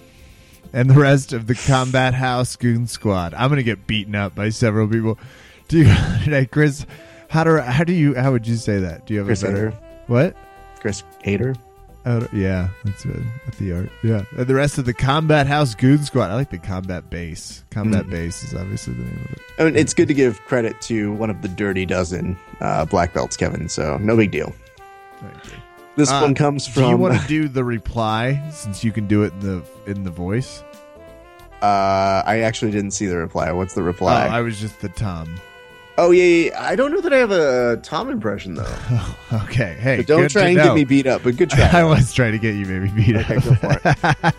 And the rest of the Combat House Goon Squad. I'm gonna get beaten up by several people. Do you *laughs* Chris Hotterart how do you how would you say that? Do you have Chris a better Hader. what? Chris Hader. Oh, yeah, that's good. With the art. Yeah. And the rest of the Combat House Goon Squad. I like the Combat Base. Combat Mm. Base is obviously the name of it. I mean, it's good to give credit to one of the dirty dozen uh, black belts, Kevin. So no big deal. This Uh, one comes from. Do you want to *laughs* do the reply since you can do it in the in the voice? uh, I actually didn't see the reply. What's the reply? Oh, I was just the Tom. oh yeah, yeah. I don't know that I have a Tom impression though. *laughs* okay, hey, don't try and know. get me beat up. But good try. *laughs* I was trying to get you maybe beat Okay, up. go for it.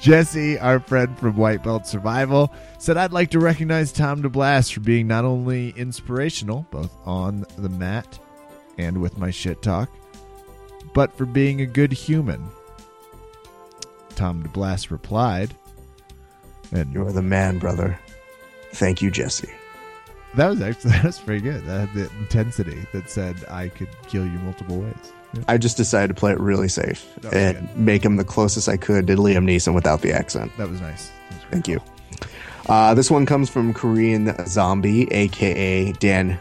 Jesse, our friend from White Belt Survival, said I'd like to recognize Tom DeBlass for being not only inspirational, both on the mat and with my shit talk, but for being a good human. Tom DeBlass replied, and You are the man, brother. Thank you, Jesse. that was actually *laughs* that was pretty good. That had the intensity that said I could kill you multiple ways. Yeah. I just decided to play it really safe was and make him the closest I could to Liam Neeson without the accent. That was nice. That was. Thank you. Uh, this one comes from Korean Zombie, aka Dan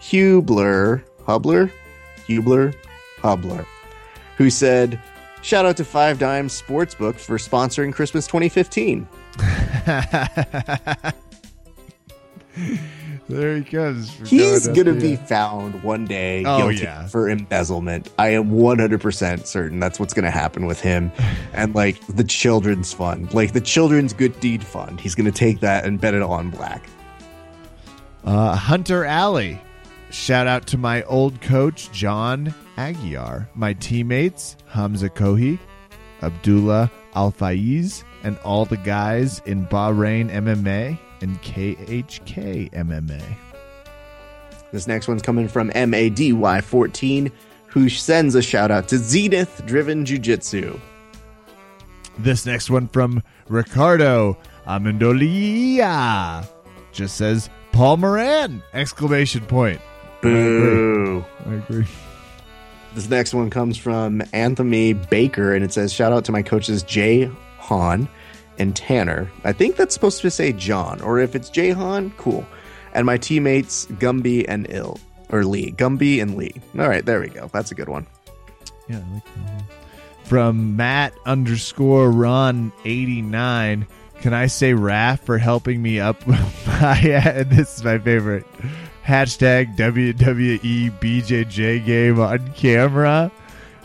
Hubler, Hubler, Hubler, Hubler, who said, "Shout out to Five Dimes Sportsbook for sponsoring Christmas 2015." *laughs* there he comes. for He's going gonna be found one day Oh, guilty yeah. for embezzlement. I am 100% certain that's what's gonna happen with him. *laughs* and like the children's fund, like the children's good deed fund, he's gonna take that and bet it on black. Uh, Hunter Alley. Shout out to my old coach, John Aguiar. My teammates, Hamza Kohi, Abdullah Al Faiz, and all the guys in Bahrain MMA and KHK MMA. This next one's coming from MADY14, who sends a shout out to Zenith Driven Jiu Jitsu. This next one from Ricardo Amendolia just says Paul Moran! Exclamation point. Boo. I agree. *laughs* This next one comes from Anthony Baker, and it says, Shout out to my coaches Jay Han and Tanner. I think that's supposed to say John, or if it's Jay Han, cool. And my teammates Gumby and Ill, or Lee. Gumby and Lee. All right, there we go. That's a good one. Yeah, I like that one. From Matt underscore eighty nine. Can I say Raph for helping me up? *laughs* my, *laughs* this is my favorite. Hashtag WWE BJJ game on camera.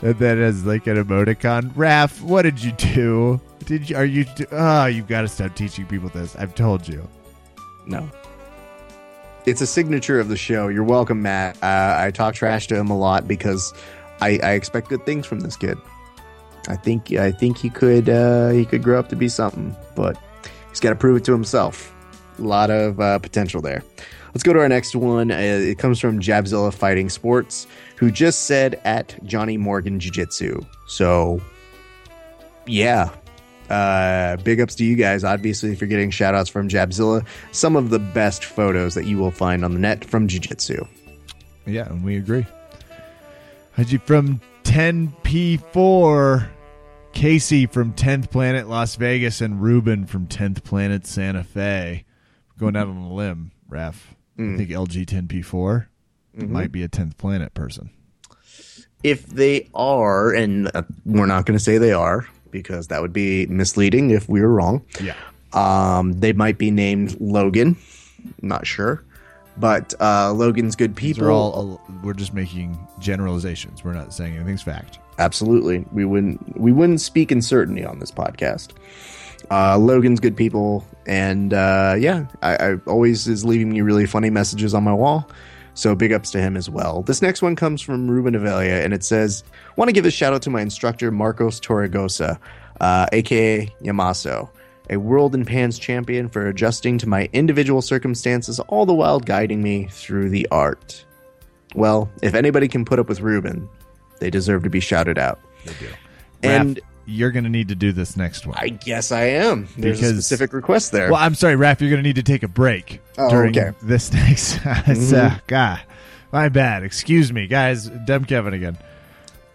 And then as like an emoticon. Raph, what did you do? Did you are you do- oh you've got to stop teaching people this. I've told you. No. It's a signature of the show. You're welcome, Matt. Uh, I talk trash to him a lot because I, I expect good things from this kid. I think I think he could uh, he could grow up to be something, but he's got to prove it to himself. A lot of uh, potential there. Let's go to our next one. Uh, it comes from Jabzilla Fighting Sports, who just said at Johnny Morgan Jiu Jitsu. So, yeah, uh, big ups to you guys, obviously, for getting shout outs from Jabzilla. Some of the best photos that you will find on the net from Jiu Jitsu. Yeah, and we agree. From 10P4, Casey from 10th Planet Las Vegas, and Ruben from 10th Planet Santa Fe. Going out on a limb, Ref. I think LG 10P4 might be a 10th Planet person. If they are, and uh, we're not going to say they are because that would be misleading if we were wrong, Yeah. um, they might be named Logan. Not sure. But uh, Logan's good people. are all, we're just making generalizations. We're not saying anything's fact. Absolutely, we wouldn't we wouldn't speak in certainty on this podcast. Uh, Logan's good people, and uh, yeah, I, I always is leaving me really funny messages on my wall. So big ups to him as well. This next one comes from Ruben Avelia, and it says, "Want to give a shout out to my instructor Marcos Torregrosa, uh, aka Yamaso, a world and pans champion for adjusting to my individual circumstances, all the while guiding me through the art." Well, if anybody can put up with Ruben, they deserve to be shouted out. They do. And Raph, you're going to need to do this next one. I guess I am. There's Because- a specific request there. Well, I'm sorry, Raph. You're going to need to take a break Oh, during okay. this *laughs* next. it's, uh, God, my bad. Excuse me, guys. Dumb Kevin again.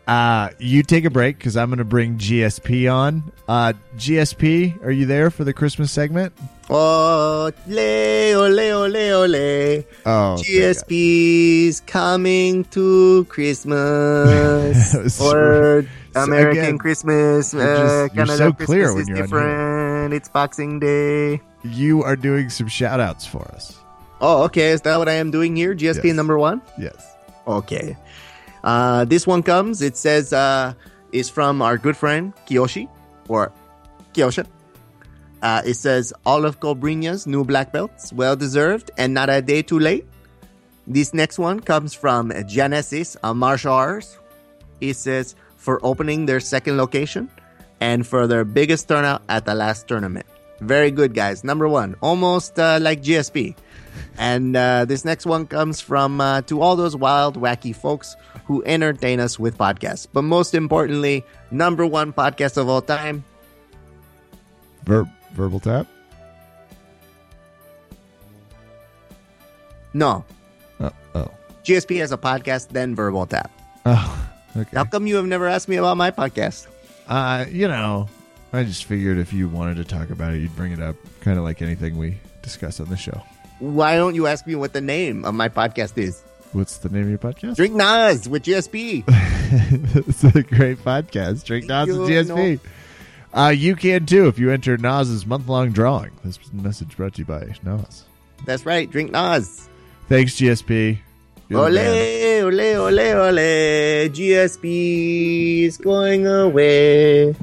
Uh, you take a break because I'm going to bring GSP on. Uh, GSP, are you there for the Christmas segment? Oh, ole, ole, ole, ole. Oh, GSP's coming to Christmas. *laughs* That or So American again, Christmas. Uh, just- you're Canada so Christmas clear when is different. It's Boxing Day. you are doing some shout outs for us. Oh, okay. Is that what I am doing here? GSP Yes. number one? Yes. Okay. Uh, this one comes. It says uh, is from our good friend Kiyoshi or Kiyosha. Uh, it says all of Cobrinha's new black belts, well deserved and not a day too late. This next one comes from Genesis uh, Martial Arts. It says for opening their second location and for their biggest turnout at the last tournament. Very good, guys. Number one, almost uh, like GSP. And uh, this next one comes from uh, to all those wild, wacky folks who entertain us with podcasts. But most importantly, number one podcast of all time. Ver- verbal tap. No, Oh. Oh. GSP has a podcast, then Verbal Tap. Oh. Okay. How come you have never asked me about my podcast? Uh, you know, I just figured if you wanted to talk about it, you'd bring it up, kind of like anything we discuss on the show. Why don't you ask me what the name of my podcast is? What's the name of your podcast? Drink Nas with GSP. it's *laughs* a great podcast. Drink Nas and You GSP. Uh, you can too if you enter Nas's month long drawing. This message brought to you by Nas. That's right. Drink Nas. Thanks, GSP. You're the man. Ole, ole, ole, ole. GSP is going away.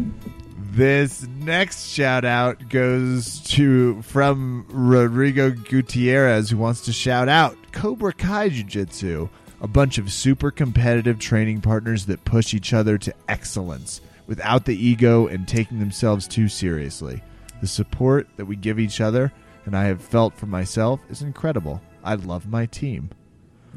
This next shout out goes to from Rodrigo Gutierrez, who wants to shout out Cobra Kai Jiu Jitsu, a bunch of super competitive training partners that push each other to excellence without the ego and taking themselves too seriously. The support that we give each other, and I have felt for myself, is incredible. I love my team.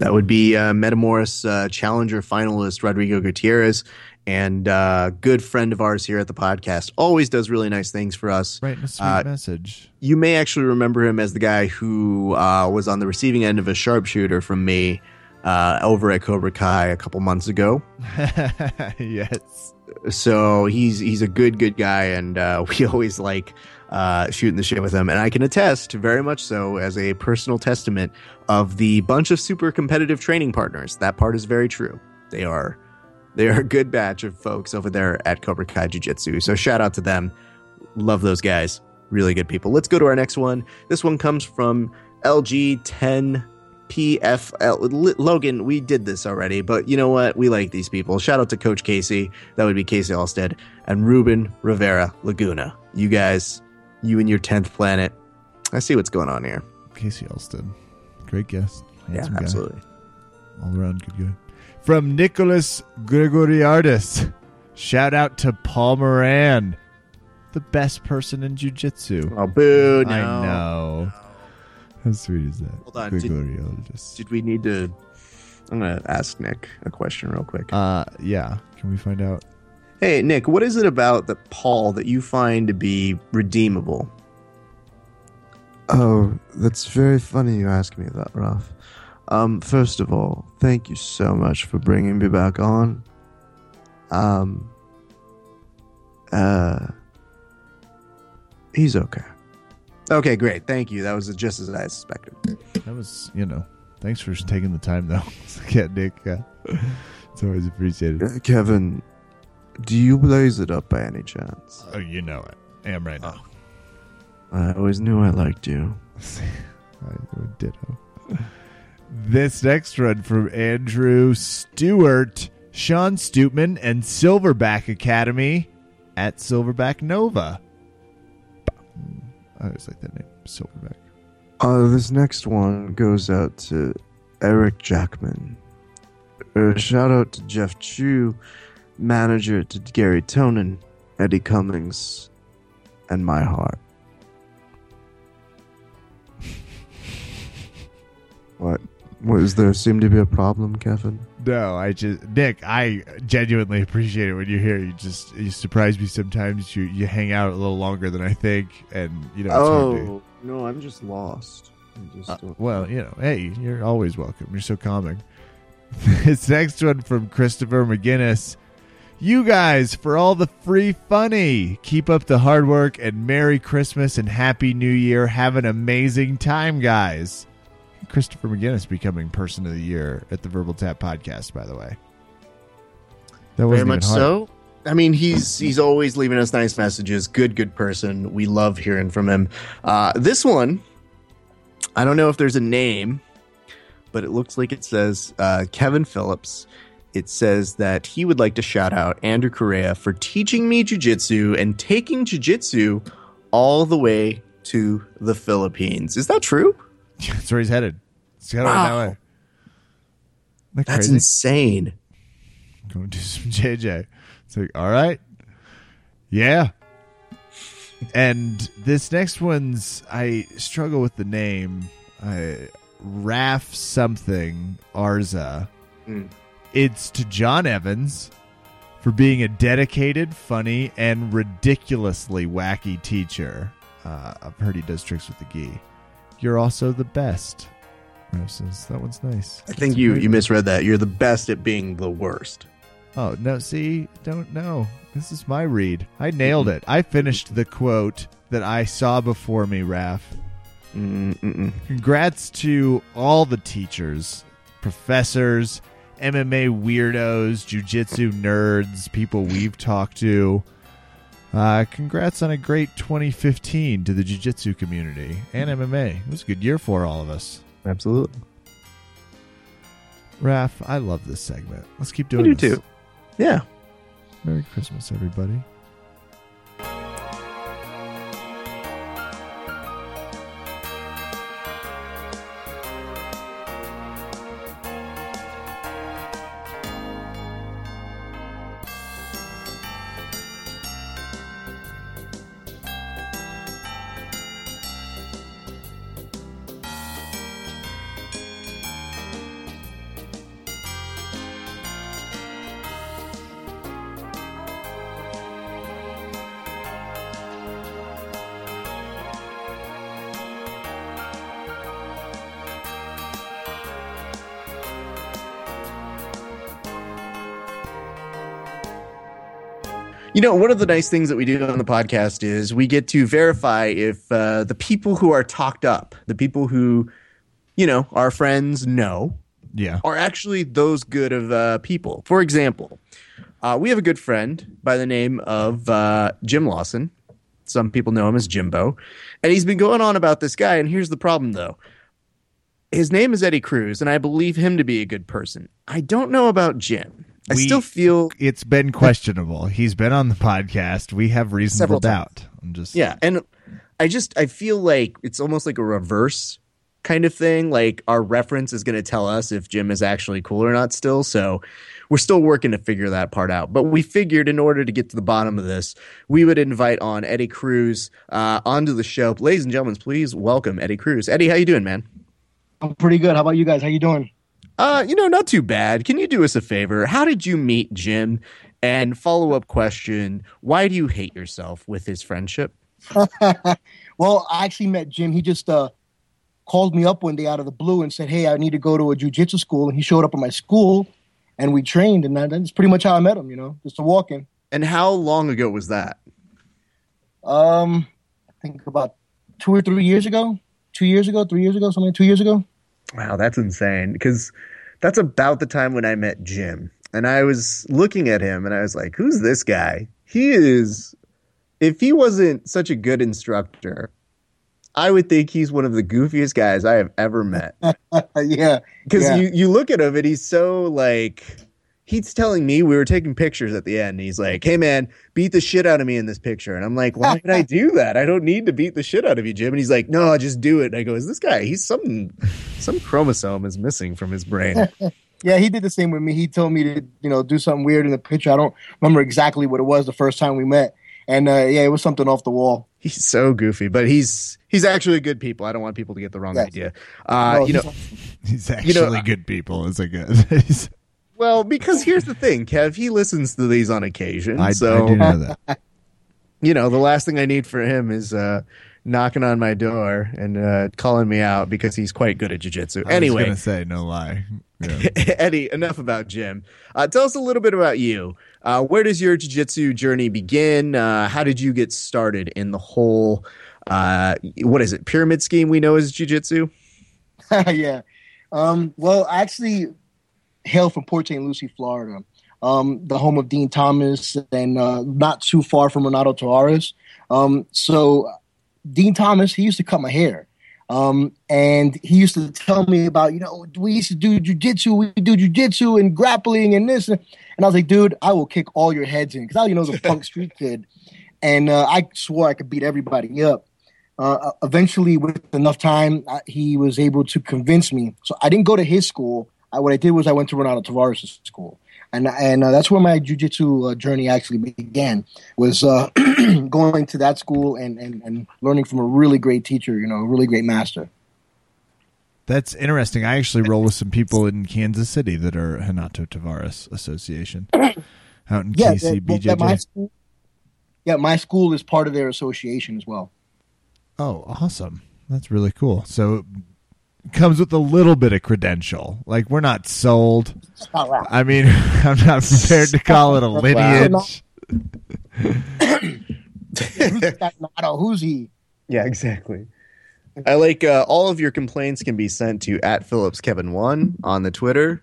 That would be uh, Metamoris uh, Challenger finalist Rodrigo Gutierrez and uh, good friend of ours here at the podcast. Always does really nice things for us. Right, a sweet Uh, message. You may actually remember him as the guy who uh, was on the receiving end of a sharpshooter from me uh, over at Cobra Kai a couple months ago. *laughs* yes. So he's he's a good good guy, and uh, *laughs* we always like uh, shooting the shit with him. And I can attest, very much so, as a personal testament of the bunch of super competitive training partners. That part is very true. They are they are a good batch of folks over there at Cobra Kai Jiu Jitsu. So shout out to them. Love those guys. Really good people. Let's go to our next one. This one comes from LG10 PFL. Logan, we did this already, but you know what? We like these people. Shout out to Coach Casey. That would be Casey Allstead and Ruben Rivera Laguna. You guys, you and your 10th planet. I see what's going on here. Casey Elston. Great guest. Handsome yeah, guy. absolutely. All around good guy. From Nicholas Gregoriardis. Shout out to Paul Moran. The best person in jujitsu. Oh, boo. No. I know. How sweet is that? Hold on, did- Gregoriardis. Did we need to. I'm going to ask Nick a question real quick. Uh, yeah. Can we find out? Hey, Nick, what is it about the Paul that you find to be redeemable? Oh, that's very funny you ask me that, Ralph. Um, first of all, thank you so much for bringing me back on. Um, uh, he's okay. Okay, great. Thank you. That was just as I suspected. That was, you know, thanks for taking the time, though. *laughs* yeah, Nick. Uh, it's always appreciated. Uh, Kevin, do you blaze it up by any chance? Oh, you know it. I am right now. I always knew I liked you. *laughs* I ditto. This next one from Andrew Stewart, Sean Stutman, and Silverback Academy at Silverback Nova. I always like that name, Silverback. Uh, this next one goes out to Eric Jackman. Uh, shout out to Jeff Chu, manager to Garry Tonon, Eddie Cummings, and my heart. What? What is there seem to be a problem, Kevin? No, I just Nick. I genuinely appreciate it when you're here. You just you surprise me sometimes. You you hang out a little longer than I think, and you know. It's hard to- Oh no, I'm just lost. I just Uh, well, you know, hey, you're always welcome. You're so calming. *laughs* this next one from Christopher McGinnis. You guys, for all the free funny, keep up the hard work and Merry Christmas and Happy New Year. Have an amazing time, guys. Christopher McGinnis becoming Person of the Year at the Verbal Tap podcast, by the way. That Very wasn't much hard. so. I mean, he's he's always leaving us nice messages. Good, good person. We love hearing from him. Uh, this one, I don't know if there's a name, but it looks like it says uh, Kevin Phillips. It says that he would like to shout out Andrew Correa for teaching me jujitsu and taking jujitsu all the way to the Philippines. Is that true? That's where he's headed. It's headed Wow. that way. Isn't that That's crazy? insane. to do some JJ. It's like, all right. Yeah. And this next one's I struggle with the name. I Raf something Arza. Hmm. It's to John Evans for being a dedicated, funny, and ridiculously wacky teacher. Uh, I've heard he does tricks with the gi. You're also the best. Says that one's nice. I think you you misread that. You're the best at being the worst. Oh no! See, don't know. This is my read. I nailed it. I finished the quote that I saw before me, Raf. Mm-mm. Congrats to all the teachers, professors, MMA weirdos, jujitsu nerds, people we've talked to. Uh, congrats on a great 2015 to the jiu-jitsu community and MMA. It was a good year for all of us. Absolutely. Raf, I love this segment. Let's keep I doing do this. too. Yeah. Merry Christmas, everybody. One of the nice things that we do on the podcast is we get to verify if uh, the people who are talked up, the people who, you know, our friends know, Yeah. are actually those good of uh, people. For example, uh, we have a good friend by the name of uh, Jim Lawson. Some people know him as Jimbo. And he's been going on about this guy. And here's the problem, though his name is Eddie Cruz, and I believe him to be a good person. I don't know about Jim. I We- still feel It's been questionable. He's been on the podcast. We have reasonable Several times. doubt. I'm just Yeah, and I just I feel like it's almost like a reverse kind of thing. Like our reference is going to tell us if Jim is actually cool or not still. So we're still working to figure that part out. But we figured in order to get to the bottom of this, we would invite on Eddie Cruz uh, onto the show. Ladies and gentlemen, please welcome Eddie Cruz. Eddie, how you doing, man? I'm pretty good. How about you guys? How you doing? Uh, you know, not too bad. Can you do us a favor? How did you meet Jim? And follow up question: Why do you hate yourself with his friendship? *laughs* well, I actually met Jim. He just uh, called me up one day out of the blue and said, "Hey, I need to go to a jujitsu school." And he showed up at my school, and we trained. And that's pretty much how I met him. You know, just a walk in. And how long ago was that? Um, I think about two or three years ago. Two years ago, three years ago, something. Two years ago. Wow, that's insane. Because that's about the time when I met Jim. And I was looking at him and I was like, who's this guy? He is, if he wasn't such a good instructor, I would think he's one of the goofiest guys I have ever met. *laughs* yeah, Because Yeah. you, you look at him and he's so like, he's telling me we were taking pictures at the end. And he's like, hey man, beat the shit out of me in this picture. And I'm like, why would I *laughs* do that? I don't need to beat the shit out of you, Jim. And he's like, no, just do it. And I go, is this guy, he's some, some chromosome is missing from his brain. *laughs* yeah. He did the same with me. He told me to, you know, do something weird in the picture. I don't remember exactly what it was the first time we met. And uh, yeah, it was something off the wall. He's so goofy, but he's he's actually good people. I don't want people to get the wrong Yes. idea. Uh, No, you know, he's- *laughs* he's actually uh, good people. Is a good. He's- well, because here's the thing, Kev. He listens to these on occasion, I, so I do know that. *laughs* you know the last thing I need for him is uh, knocking on my door and uh, calling me out because he's quite good at jujitsu. I was Anyway, gonna say no lie. *laughs* Yeah. Eddie, enough about Jim. Uh, tell us a little bit about you. Uh, where does your jiu-jitsu journey begin? Uh, how did you get started in the whole, uh, what is it, pyramid scheme we know as jiu-jitsu? *laughs* yeah. Um, well, actually hail from Port St. Lucie, Florida, um, the home of Dean Thomas, and uh, not too far from Renato Tavares. Um, so, Dean Thomas, he used to cut my hair. Um, and he used to tell me about, you know, we used to do jujitsu, we do jujitsu and grappling and this. And I was like, dude, I will kick all your heads in. Because I, you know, was a *laughs* punk street kid. And uh, I swore I could beat everybody up uh, eventually with enough time I, he was able to convince me so i didn't go to his school I, what i did was i went to renato tavares' school and and uh, that's where my jiu-jitsu uh, journey actually began was uh, *clears throat* going to that school and, and and learning from a really great teacher you know a really great master That's interesting. I actually roll with some people in Kansas City that are Renato Tavares Association *clears throat* out in yeah KC that- that my BJJ. school, yeah my school is part of their association as well Oh, awesome! That's really cool. So, comes with a little bit of credential. Like we're not sold. Oh, wow. I mean, *laughs* I'm not prepared to call it a lineage. Who's *laughs* that Nato? Who's he? Yeah, exactly. I like uh, all of your complaints can be sent to at Phillips Kevin one on the Twitter.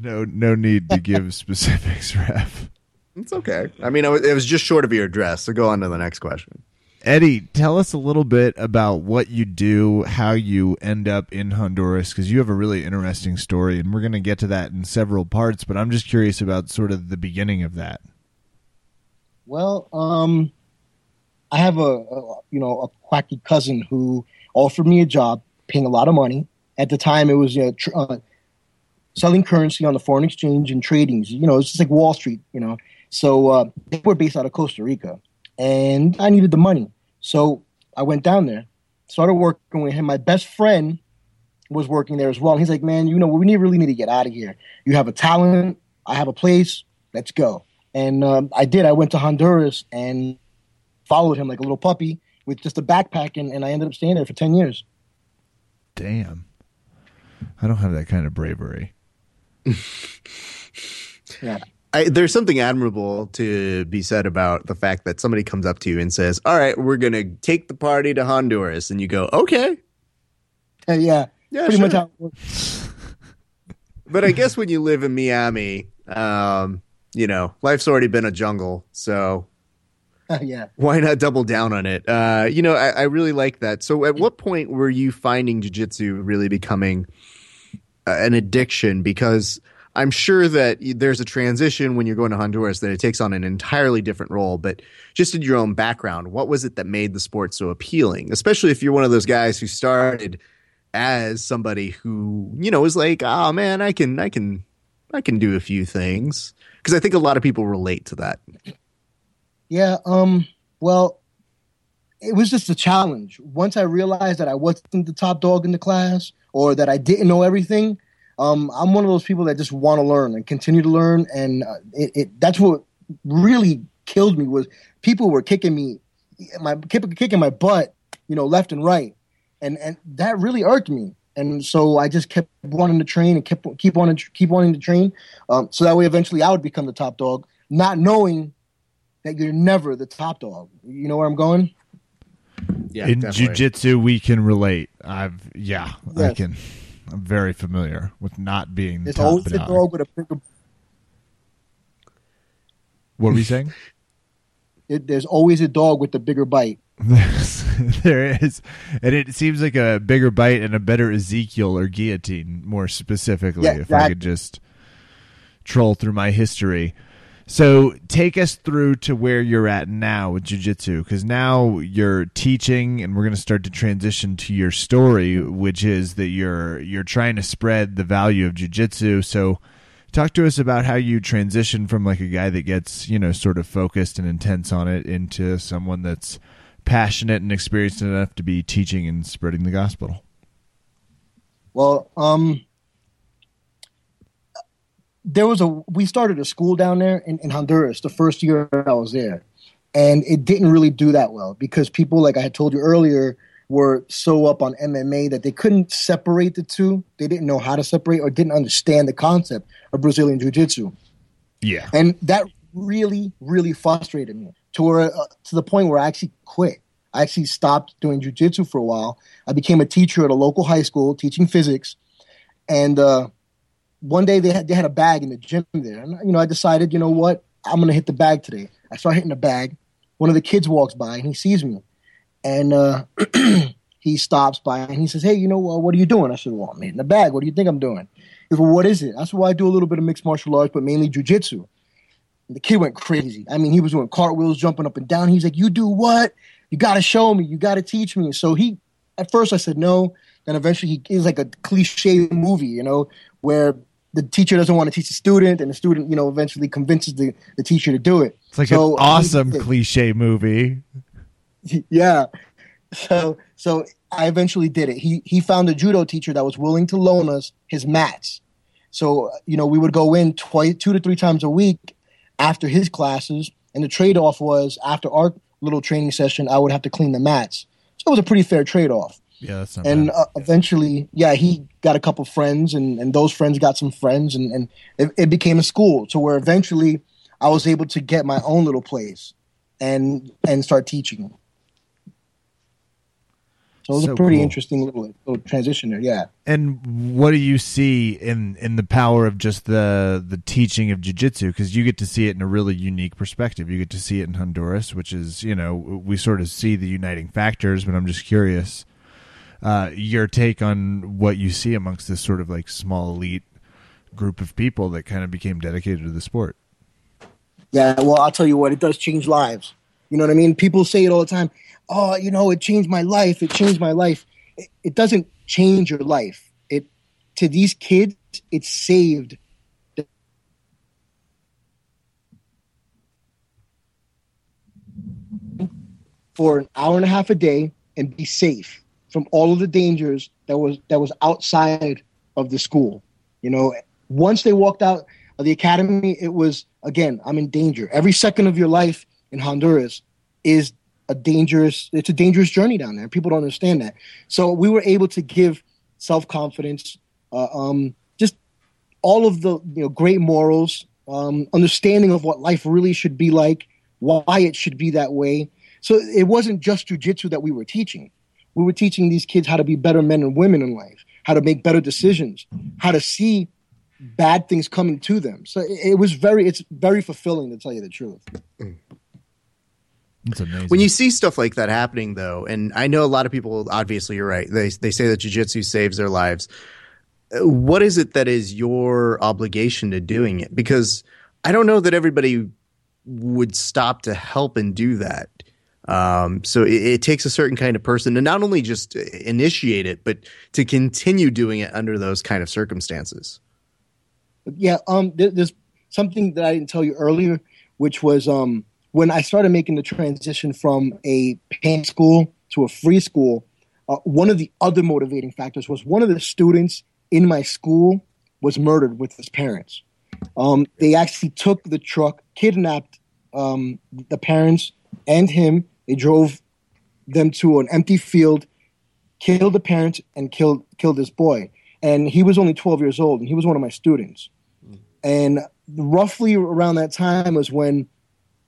No, no need to give *laughs* specifics, ref. It's okay. I mean, it was, it was just short of your address. So go on to the next question. Eddie, tell us a little bit about what you do, how you end up in Honduras, because you have a really interesting story, and we're going to get to that in several parts. But I'm just curious about sort of the beginning of that. Well, um, I have a, a you know a quacky cousin who offered me a job, paying a lot of money. At the time, it was uh, tr- uh, selling currency on the foreign exchange and trading. You know, it's just like Wall Street. You know, so uh, they were based out of Costa Rica, and I needed the money, so I went down there, started working with him. My best friend was working there as well. And he's like, "Man, you know, we need, really need to get out of here. You have a talent. I have a place. Let's go." And um, I did. I went to Honduras and followed him like a little puppy with just a backpack, and, and I ended up staying there for ten years. Damn. I don't have that kind of bravery. *laughs* Yeah. I, there's something admirable to be said about the fact that somebody comes up to you and says, "All right, we're gonna take the party to Honduras," and you go, "Okay, Uh, yeah. yeah, Pretty sure." much how it works. But I guess when you live in Miami, um, you know, life's already been a jungle, so *laughs* yeah. why not double down on it? Uh, you know, I, I really like that. So, at what point were you finding jujitsu really becoming uh, an addiction? Because I'm sure that there's a transition when you're going to Honduras that it takes on an entirely different role. But just in your own background, what was it that made the sport so appealing? Especially if you're one of those guys who started as somebody who you know is like, oh man, I can, I can, I can do a few things. Because I think a lot of people relate to that. Yeah. Um. Well, it was just a challenge. Once I realized that I wasn't the top dog in the class, or that I didn't know everything, um, I'm one of those people that just want to learn and continue to learn. And uh, it, it that's what really killed me was people were kicking me, my kick- kicking my butt, you know, left and right, and and that really irked me. And so I just kept wanting to train and kept keep wanting keep wanting to train, um, so that way eventually I would become the top dog, not knowing that you're never the top dog. You know where I'm going? Yeah, in definitely. jujitsu, we can relate. I've yeah, I can. I'm very familiar with not being the There's always a dog. with a bigger. What were we saying? it- There's always a dog with the bigger bite. There's- *laughs* and it seems like a bigger bite and a better Ezekiel or guillotine, more specifically. Yeah, if I could just troll through my history. So take us through to where you're at now with jujitsu, because now you're teaching, and we're going to start to transition to your story, which is that you're you're trying to spread the value of jujitsu. So talk to us about how you transition from like a guy that gets you know sort of focused and intense on it into someone that's passionate and experienced enough to be teaching and spreading the gospel. Well, um, there was a we started a school down there in, in Honduras the first year I was there, and it didn't really do that well because people, like I had told you earlier, were so up on MMA that they couldn't separate the two. They didn't know how to separate or didn't understand the concept of Brazilian Jiu Jitsu. Yeah. and that really really frustrated me to where uh, to the point where I actually quit. I actually stopped doing jujitsu for a while. I became a teacher at a local high school teaching physics, and uh, one day they had they had a bag in the gym there, and you know I decided you know what I'm gonna hit the bag today. I start hitting the bag. One of the kids walks by and he sees me, and uh, *clears throat* he stops by and he says, "Hey, you know uh, what are you doing?" I said, "Well, I'm hitting the bag. What do you think I'm doing?" He goes, "Well, what is it?" I said, "Well, I do a little bit of mixed martial arts, but mainly jujitsu." The kid went crazy. I mean, he was doing cartwheels, jumping up and down. He's like, "You do what? You got to show me. You got to teach me." So he, at first, I said no. Then eventually, he is like a cliche movie, you know, where the teacher doesn't want to teach the student, and the student, you know, eventually convinces the, the teacher to do it. It's like So, an awesome he- cliche movie. *laughs* yeah. So so I eventually did it. He he found a judo teacher that was willing to loan us his mats. So you know we would go in twice, two to three times a week after his classes, and the trade off was after our little training session, I would have to clean the mats. So it was a pretty fair trade off. Yeah, that's not and uh, eventually, yeah, he got a couple friends, and, and those friends got some friends, and, and it, it became a school to where eventually I was able to get my own little place and and start teaching. So it was So a pretty cool. interesting little, little transition there. Yeah. And what do you see in in the power of just the the teaching of jujitsu? Because you get to see it in a really unique perspective. You get to see it in Honduras, which is you know we sort of see the uniting factors. But I'm just curious, uh, your take on what you see amongst this sort of like small elite group of people that kind of became dedicated to the sport. Yeah, well, I'll tell you what, it does change lives. You know what I mean? People say it all the time. Oh, you know, it changed my life. It changed my life. It, it doesn't change your life. It to these kids, it saved. For an hour and a half a day and be safe from all of the dangers that was that was outside of the school. You know, once they walked out of the academy, it was again, I'm in danger. Every second of your life in Honduras is a dangerous it's a dangerous journey down there. People don't understand that. So we were able to give self confidence, uh, um, just all of the you know great morals, um, understanding of what life really should be like, why it should be that way. So it wasn't just jujitsu that we were teaching. We were teaching these kids how to be better men and women in life, how to make better decisions, how to see bad things coming to them. So it, it was very, it's very fulfilling to tell you the truth. It's amazing. When you see stuff like that happening, though, and I know a lot of people, obviously, you're right. They they say that jujitsu saves their lives. Uh, What is it that is your obligation to doing it? Because I don't know that everybody would stop to help and do that. Um, so it, it takes a certain kind of person to not only just initiate it, but to continue doing it under those kind of circumstances. Yeah, um, there's something that I didn't tell you earlier, which was um, when I started making the transition from a paying school to a free school. Uh, one of the other motivating factors was one of the students in my school was murdered with his parents. Um, they actually took the truck, kidnapped um, the parents and him. They drove them to an empty field, killed the parents, and killed killed this boy. And he was only 12 years old, and he was one of my students. Mm. And roughly around that time was when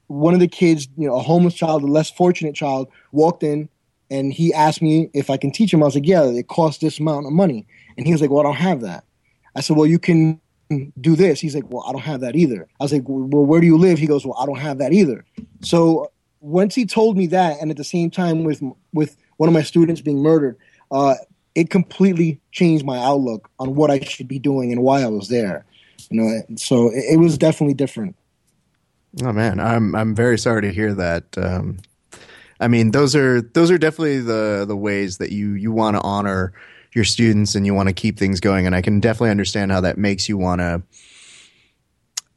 one of the kids, you know, a homeless child, a less fortunate child, walked in and he asked me if I can teach him. I was like, yeah, it costs this amount of money. And he was like, well, I don't have that. I said, well, you can do this. He's like, well, I don't have that either. I was like, well, where do you live? He goes, well, I don't have that either. So once he told me that, and at the same time with with one of my students being murdered, uh, it completely changed my outlook on what I should be doing and why I was there. You know, so it, it was definitely different. Oh man, I'm I'm very sorry to hear that. Um, I mean, those are those are definitely the the ways that you you want to honor your students and you want to keep things going. And I can definitely understand how that makes you want to,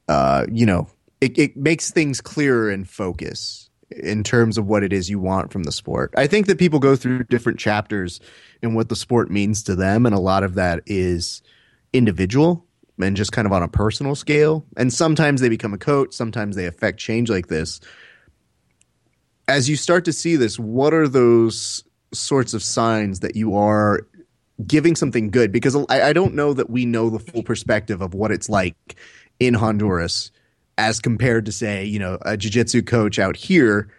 uh, you know, it, it makes things clearer and focus in terms of what it is you want from the sport. I think that people go through different chapters in what the sport means to them, and a lot of that is individual and just kind of on a personal scale. And sometimes they become a coach, sometimes they affect change like this. As you start to see this, what are those sorts of signs that you are giving something good? Because I, I don't know that we know the full perspective of what it's like in Honduras as compared to, say, you know, a jiu jitsu coach out here,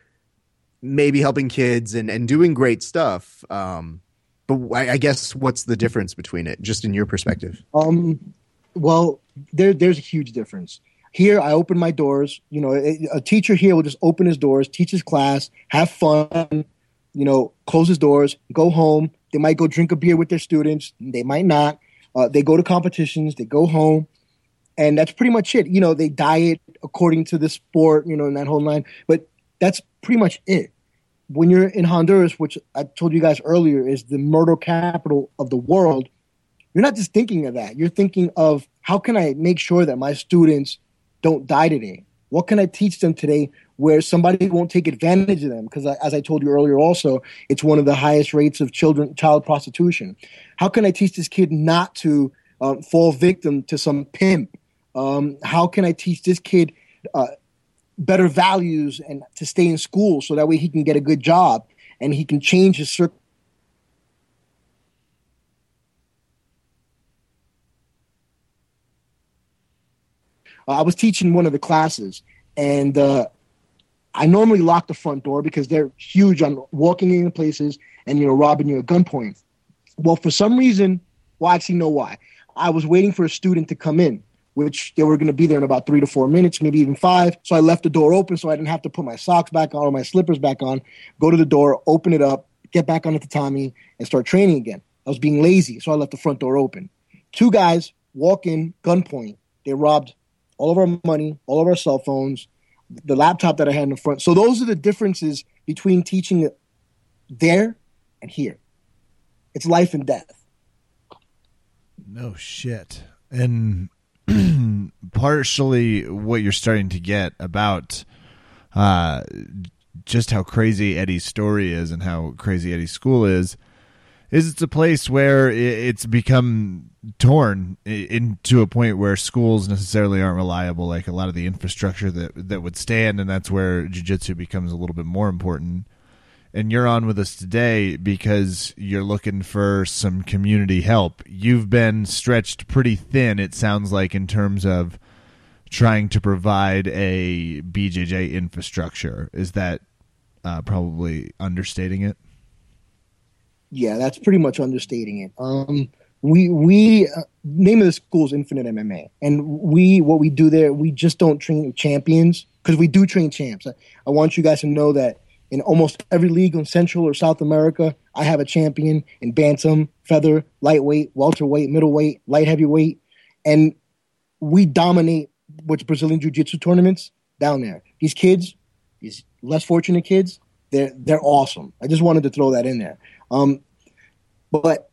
maybe helping kids and, and doing great stuff. Um, but I, I guess what's the difference between it, just in your perspective? Um, well, there there's a huge difference. Here, I open my doors. You know, a, a teacher here will just open his doors, teach his class, have fun. You know, close his doors, go home. They might go drink a beer with their students. They might not. Uh, they go to competitions. They go home, and that's pretty much it. You know, they diet according to the sport. You know, in that whole line. But that's pretty much it. When you're in Honduras, which I told you guys earlier is the murder capital of the world, you're not just thinking of that. You're thinking of how can I make sure that my students don't die today? What can I teach them today where somebody won't take advantage of them? Because as I told you earlier, also it's one of the highest rates of children child prostitution. How can I teach this kid not to um, fall victim to some pimp? Um, how can I teach this kid uh, better values and to stay in school so that way he can get a good job and he can change his circle? Uh, I was teaching one of the classes, and uh, I normally lock the front door because they're huge on walking into places and you know robbing you at gunpoint. Well, for some reason, well, I actually know why. I was waiting for a student to come in, which they were going to be there in about three to four minutes, maybe even five. So I left the door open so I didn't have to put my socks back on or my slippers back on. Go to the door, open it up, get back on the tatami, and start training again. I was being lazy, so I left the front door open. Two guys walk in, gunpoint. They robbed all of our money, all of our cell phones, the laptop that I had in the front. So those are the differences between teaching there and here. It's life and death. No shit. And *clears throat* partially what you're starting to get about uh, just how crazy Eddie's story is and how crazy Eddie's school is is it's a place where it's become torn into a point where schools necessarily aren't reliable like a lot of the infrastructure that that would stand and that's where jiu-jitsu becomes a little bit more important and you're on with us today because you're looking for some community help. You've been stretched pretty thin, it sounds like, in terms of trying to provide a BJJ infrastructure. Is that uh, probably understating it? Yeah, that's pretty much understating it. Um, we we uh, name of the school is Infinite MMA, and we what we do there, we just don't train champions because we do train champs. I, I want you guys to know that in almost every league in Central or South America. I have a champion in bantam, feather, lightweight, welterweight, middleweight, light heavyweight, and we dominate with Brazilian Jiu-Jitsu tournaments down there. These kids, these less fortunate kids, they're they're awesome. I just wanted to throw that in there. Um, but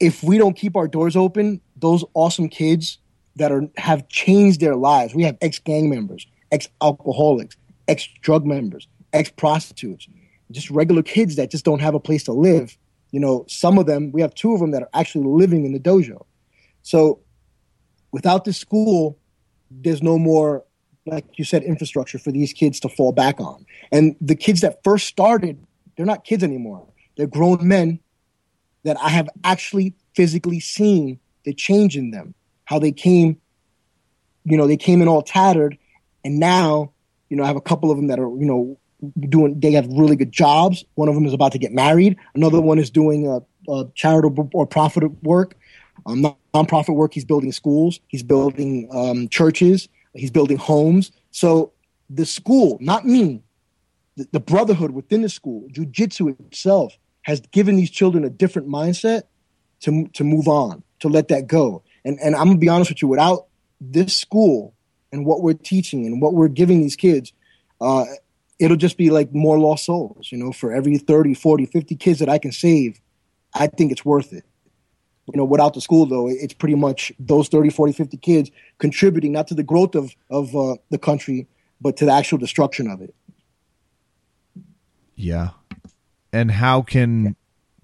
if we don't keep our doors open, those awesome kids that are have changed their lives. We have ex gang members, ex alcoholics, ex drug members, ex prostitutes, just regular kids that just don't have a place to live. You know, some of them, we have two of them that are actually living in the dojo. So without the school, there's no more, like you said, infrastructure for these kids to fall back on. And the kids that first started, they're not kids anymore. They're grown men that I have actually physically seen the change in them, how they came, you know, they came in all tattered. And now, you know, I have a couple of them that are, you know, doing they have really good jobs. One of them is about to get married. Another one is doing a, a charitable or profit work, um, nonprofit work. He's building schools. He's building um, churches. He's building homes. So the school, not me, the, the brotherhood within the school, jujitsu itself, has given these children a different mindset to to move on, to let that go. And and I'm gonna be honest with you, without this school and what we're teaching and what we're giving these kids, uh, it'll just be like more lost souls you know? For every 30 40 50 kids that i can save i think it's worth it. You know without the school though it's pretty much those 30 40 50 kids contributing not to the growth of of uh, the country but to the actual destruction of it. Yeah. And how can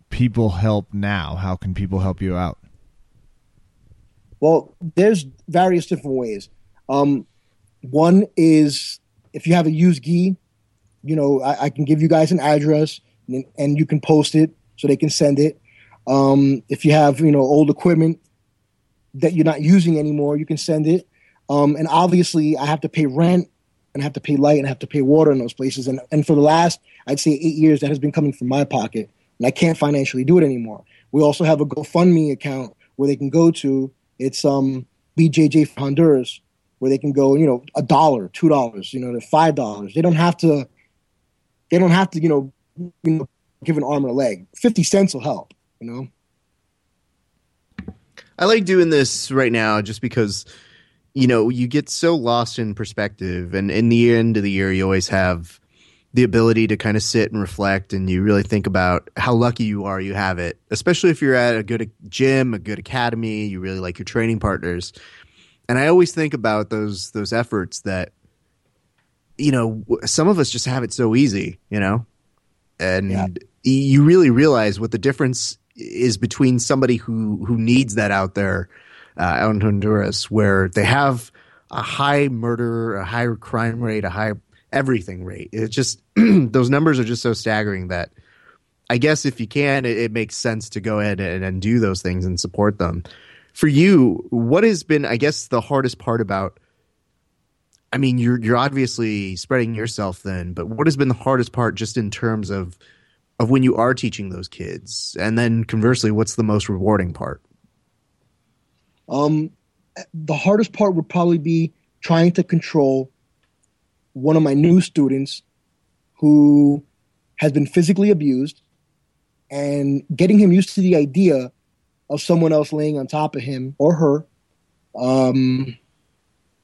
people help now? How can people help you out? Well there's various different ways. Um, one is if you have a used gi you know, I, I, can give you guys an address and, and, you can post it so they can send it. Um, if you have, you know, old equipment that you're not using anymore, you can send it. Um, and obviously, I have to pay rent and I have to pay light and I have to pay water in those places. And, and for the last, I'd say eight years, that has been coming from my pocket. And I can't financially do it anymore. We also have a GoFundMe account where they can go to. It's um, BJJ for Honduras, where they can go, you know, a dollar, two dollars, you know, five dollars. They don't have to they don't have to, you know, you know, give an arm and a leg. Fifty cents will help, you know. I like doing this right now just because, you know, you get so lost in perspective, and in the end of the year, you always have the ability to kind of sit and reflect, and you really think about how lucky you are you have it. Especially if you're at a good gym, a good academy, you really like your training partners. And I always think about those those efforts that you know, some of us just have it so easy, you know, and yeah. you really realize what the difference is between somebody who who needs that out there uh, out in Honduras, where they have a high murder, a high crime rate, a high everything rate. It just *clears throat* those numbers are just so staggering that I guess if you can, it, it makes sense to go ahead and, and do those things and support them. For you, what has been, I guess, the hardest part about I mean, you're you're obviously spreading yourself then, but what has been the hardest part just in terms of of when you are teaching those kids? And then conversely, what's the most rewarding part? Um, the hardest part would probably be trying to control one of my new students who has been physically abused and getting him used to the idea of someone else laying on top of him or her. Um,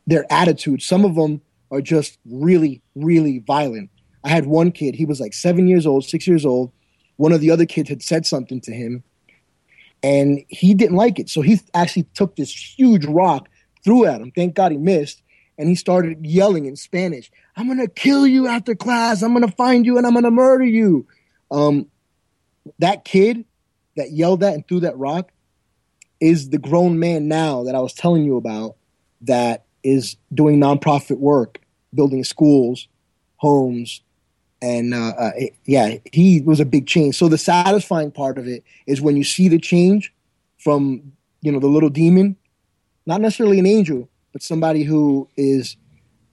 their attitude, some of them are just really, really violent. I had one kid, he was like seven years old, six years old. One of the other kids had said something to him and he didn't like it. So he actually took this huge rock, threw at him. Thank God he missed. And he started yelling in Spanish, I'm going to kill you after class. I'm going to find you and I'm going to murder you. Um, that kid that yelled that and threw that rock is the grown man now that I was telling you about that is doing nonprofit work, building schools, homes, and uh, uh, yeah, he was a big change. So the satisfying part of it is when you see the change from you know the little demon, not necessarily an angel, but somebody who is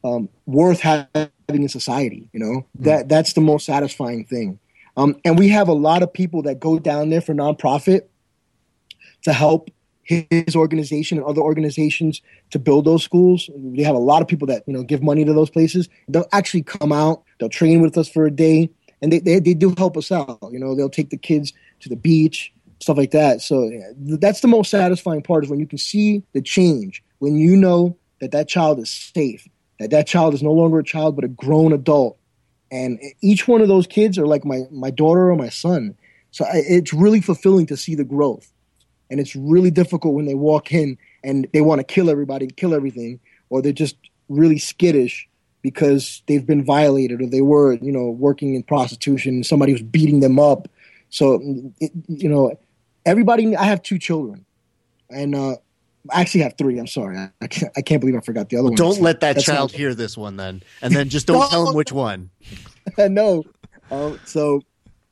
um, worth having in society. You know mm. that that's the most satisfying thing. Um, and we have a lot of people that go down there for nonprofit to help his organization and other organizations to build those schools. They have a lot of people that you know give money to those places. They'll actually come out. They'll train with us for a day, and they they, they do help us out. You know, they'll take the kids to the beach, stuff like that. So yeah, that's the most satisfying part is when you can see the change. When you know that that child is safe, that that child is no longer a child but a grown adult, and each one of those kids are like my my daughter or my son. So it's really fulfilling to see the growth and it's really difficult when they walk in and they want to kill everybody, kill everything, or they're just really skittish because they've been violated or they were, you know, working in prostitution. And somebody was beating them up. So, it, you know, everybody. I have two children, and uh, I actually have three. I'm sorry, I, I, can't, I can't believe I forgot the other one. Don't let that That's child hear this one then, and then just don't *laughs* tell him which one. *laughs* no. Uh, so,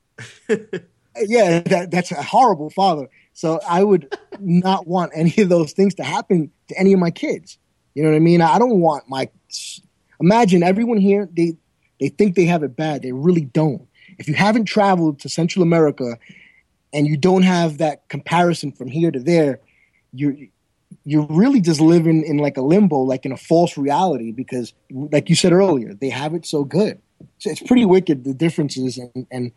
*laughs* yeah, that, that's a horrible father. So I would not want any of those things to happen to any of my kids. You know what I mean? I don't want my imagine everyone here they they think they have it bad. They really don't. If you haven't traveled to Central America and you don't have that comparison from here to there, you're you're really just living in like a limbo, like in a false reality, because like you said earlier, they have it so good. So it's pretty wicked the differences, and, and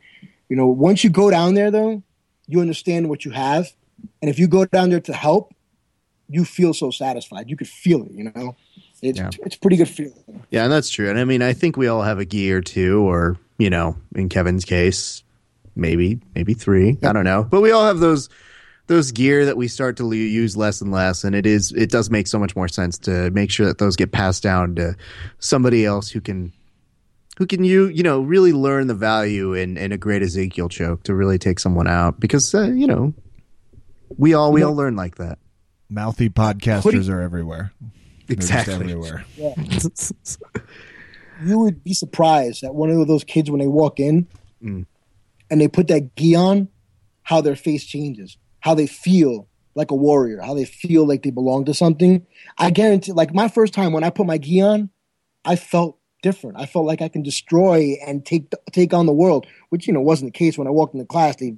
you know once you go down there though, you understand what you have, and if you go down there to help, you feel so satisfied. You could feel it, you know. It's yeah. it's pretty good feeling. Yeah, and that's true. And I mean, I think we all have a gear too, or you know, in Kevin's case, maybe maybe three. I don't know, but we all have those those gear that we start to use less and less, and it is it does make so much more sense to make sure that those get passed down to somebody else who can who can you you know really learn the value in in a great Ezekiel choke to really take someone out because uh, you know we all we all learn like that. Mouthy podcasters are everywhere. Exactly everywhere. Yeah. you would be surprised that one of those kids when they walk in mm. and they put that gi on, how their face changes, how they feel like a warrior, how they feel like they belong to something. I guarantee, like my first time when I put my gi on, I felt different. I felt like I can destroy and take take on the world, which you know wasn't the case when I walked into class. They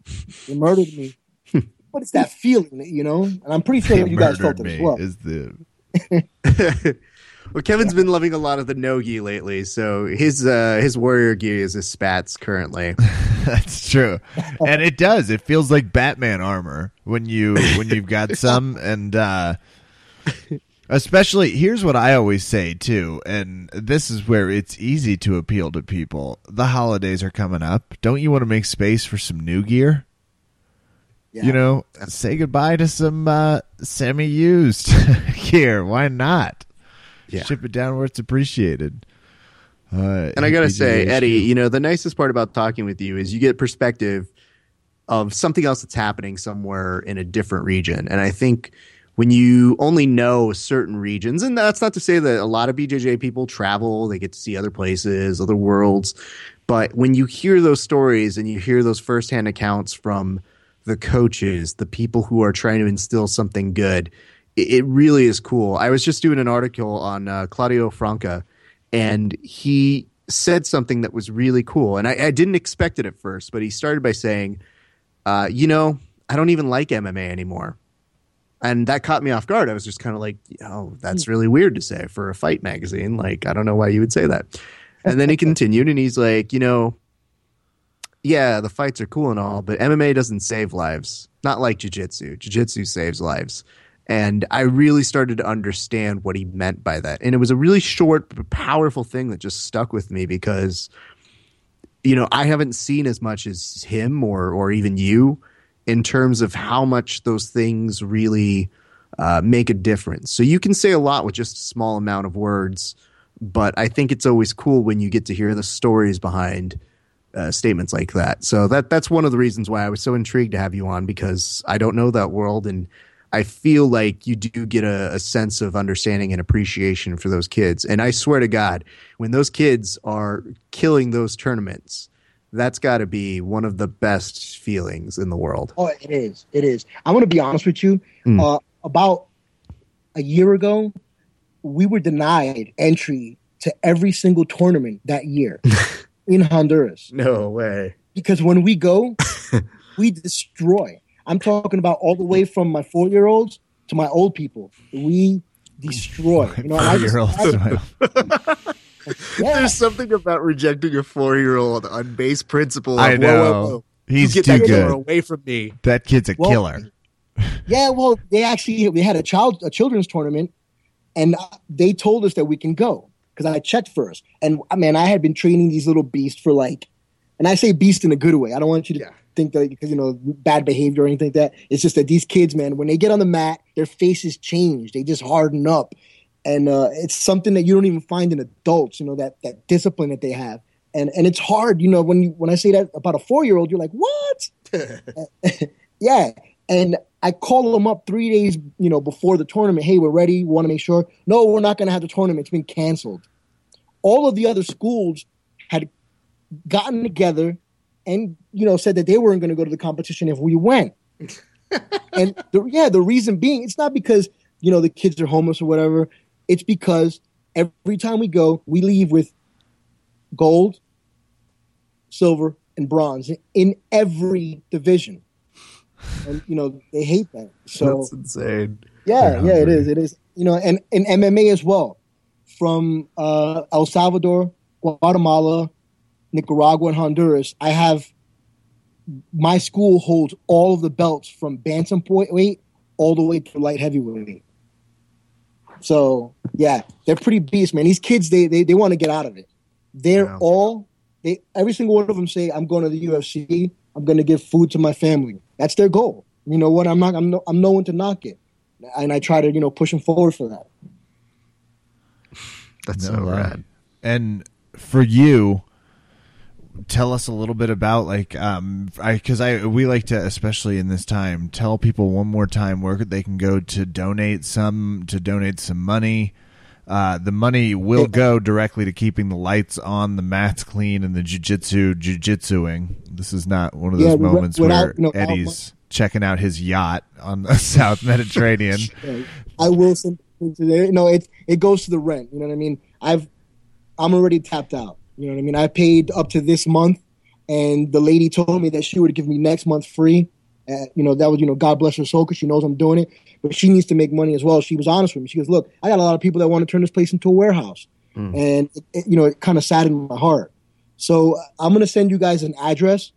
they murdered me. *laughs* but it's that feeling, you know. And I'm pretty sure that you guys felt it as well. Is the *laughs* well, Kevin's yeah. been loving a lot of the nogi lately, so his uh, his warrior gear is his spats currently. *laughs* That's true, and it does. It feels like Batman armor when you when you've got some, and uh, Especially, here's what I always say too, and this is where it's easy to appeal to people. The holidays are coming up. Don't you want to make space for some new gear? Yeah. You know, say goodbye to some uh, semi used *laughs* gear. Why not? Yeah. Ship it down where it's appreciated. Uh, and I *laughs* got to say, Eddie, you know, the nicest part about talking with you is you get perspective of something else that's happening somewhere in a different region. And I think when you only know certain regions, and that's not to say that a lot of BJJ people travel, they get to see other places, other worlds. But when you hear those stories and you hear those firsthand accounts from the coaches, the people who are trying to instill something good, it, it really is cool. I was just doing an article on uh, Claudio Franca, and he said something that was really cool. And I, I didn't expect it at first, but he started by saying, uh, "You know, I don't even like MMA anymore." And that caught me off guard. I was just kind of like, "Oh, that's hmm. really weird to say for a fight magazine. Like, I don't know why you would say that." And then he *laughs* continued, and he's like, "You know." Yeah, the fights are cool and all, but MMA doesn't save lives. Not like jiu-jitsu. Jiu-jitsu saves lives and I really started to understand what he meant by that. And it was a really short, but powerful thing that just stuck with me because, you know, I haven't seen as much as him or or even you in terms of how much those things really uh, make a difference. So you can say a lot with just a small amount of words, but I think it's always cool when you get to hear the stories behind. Uh, statements like that. So that that's one of the reasons why I was so intrigued to have you on because I don't know that world and I feel like you do get a, a, sense of understanding and appreciation for those kids. And I swear to God, when those kids are killing those tournaments, that's got to be one of the best feelings in the world. Oh, it is. It is. I want to be honest with you. Mm. Uh, about a year ago, we were denied entry to every single tournament that year *laughs* in Honduras. No way. Because when we go, *laughs* we destroy. I'm talking about all the way from my four year olds to my old people. We destroy. You know, four year olds. Yeah. There's something about rejecting a four year old on base principle. I know. Whoa, whoa, whoa. He's get too that good. away from me. That kid's a well, killer. *laughs* yeah, well, they actually we had a child a children's tournament, and they told us that we can go because I checked first. And I man, I had been training these little beasts for like, and I say beast in a good way. I don't want you to yeah think that because you know bad behavior or anything like that. It's just that these kids, man, when they get on the mat, their faces change. They just harden up, and uh, it's something that you don't even find in adults. You know that that discipline that they have, and and it's hard. You know when you when I say that about a four year old, you're like, what? *laughs* yeah, and I call them up three days, you know, before the tournament. Hey, we're ready. We want to make sure. No, we're not going to have the tournament. It's been canceled. All of the other schools had gotten together and you know said that they weren't going to go to the competition if we went. *laughs* and the, yeah, the reason being, it's not because you know the kids are homeless or whatever. It's because every time we go, we leave with gold, silver, and bronze in every division. And you know they hate that. So that's insane. Yeah, yeah, it is. It is. You know, and in MMA as well, from uh, El Salvador, Guatemala, Nicaragua, and Honduras, I have my school holds all of the belts from bantamweight weight all the way to light heavyweight. So yeah, they're pretty beasts, man. These kids, they they, they want to get out of it. They're yeah. all they every single one of them say, "I'm going to the UFC. I'm going to give food to my family." That's their goal. You know what? I'm not. I'm no, I'm no one to knock it, and I try to you know push them forward for that. That's no, so rad. And for you, tell us a little bit about like um I because I we like to especially in this time tell people one more time where they can go to donate some to donate some money. Uh, the money will go directly to keeping the lights on, the mats clean, and the jujitsu jujitsuing. This is not one of those yeah, moments where no, Eddie's checking out his yacht on the *laughs* South Mediterranean. *laughs* I will send today. No, it it goes to the rent. You know what I mean? I've I'm already tapped out. You know what I mean? I paid up to this month, and the lady told me that she would give me next month free. Uh, you know, that was, you know, God bless her soul because she knows I'm doing it. But she needs to make money as well. She was honest with me. She goes, Look, I got a lot of people that want to turn this place into a warehouse. Mm. And, it, it, you know, it kind of saddened my heart. So I'm going to send you guys an address.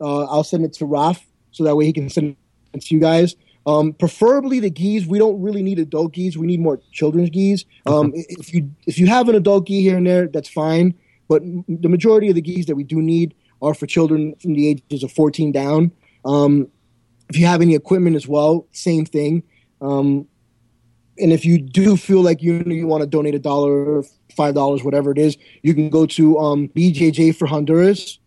Uh, I'll send it to Raf so that way he can send it to you guys. Um, preferably the gis. We don't really need adult gis. We need more children's gis. Um, *laughs* if you if you have an adult gi here and there, that's fine. But the majority of the gis that we do need are for children from the ages of 14 down. Um, if you have any equipment as well, same thing. Um, and if you do feel like you you want to donate a dollar, five dollars, whatever it is, you can go to um, BJJ for Honduras,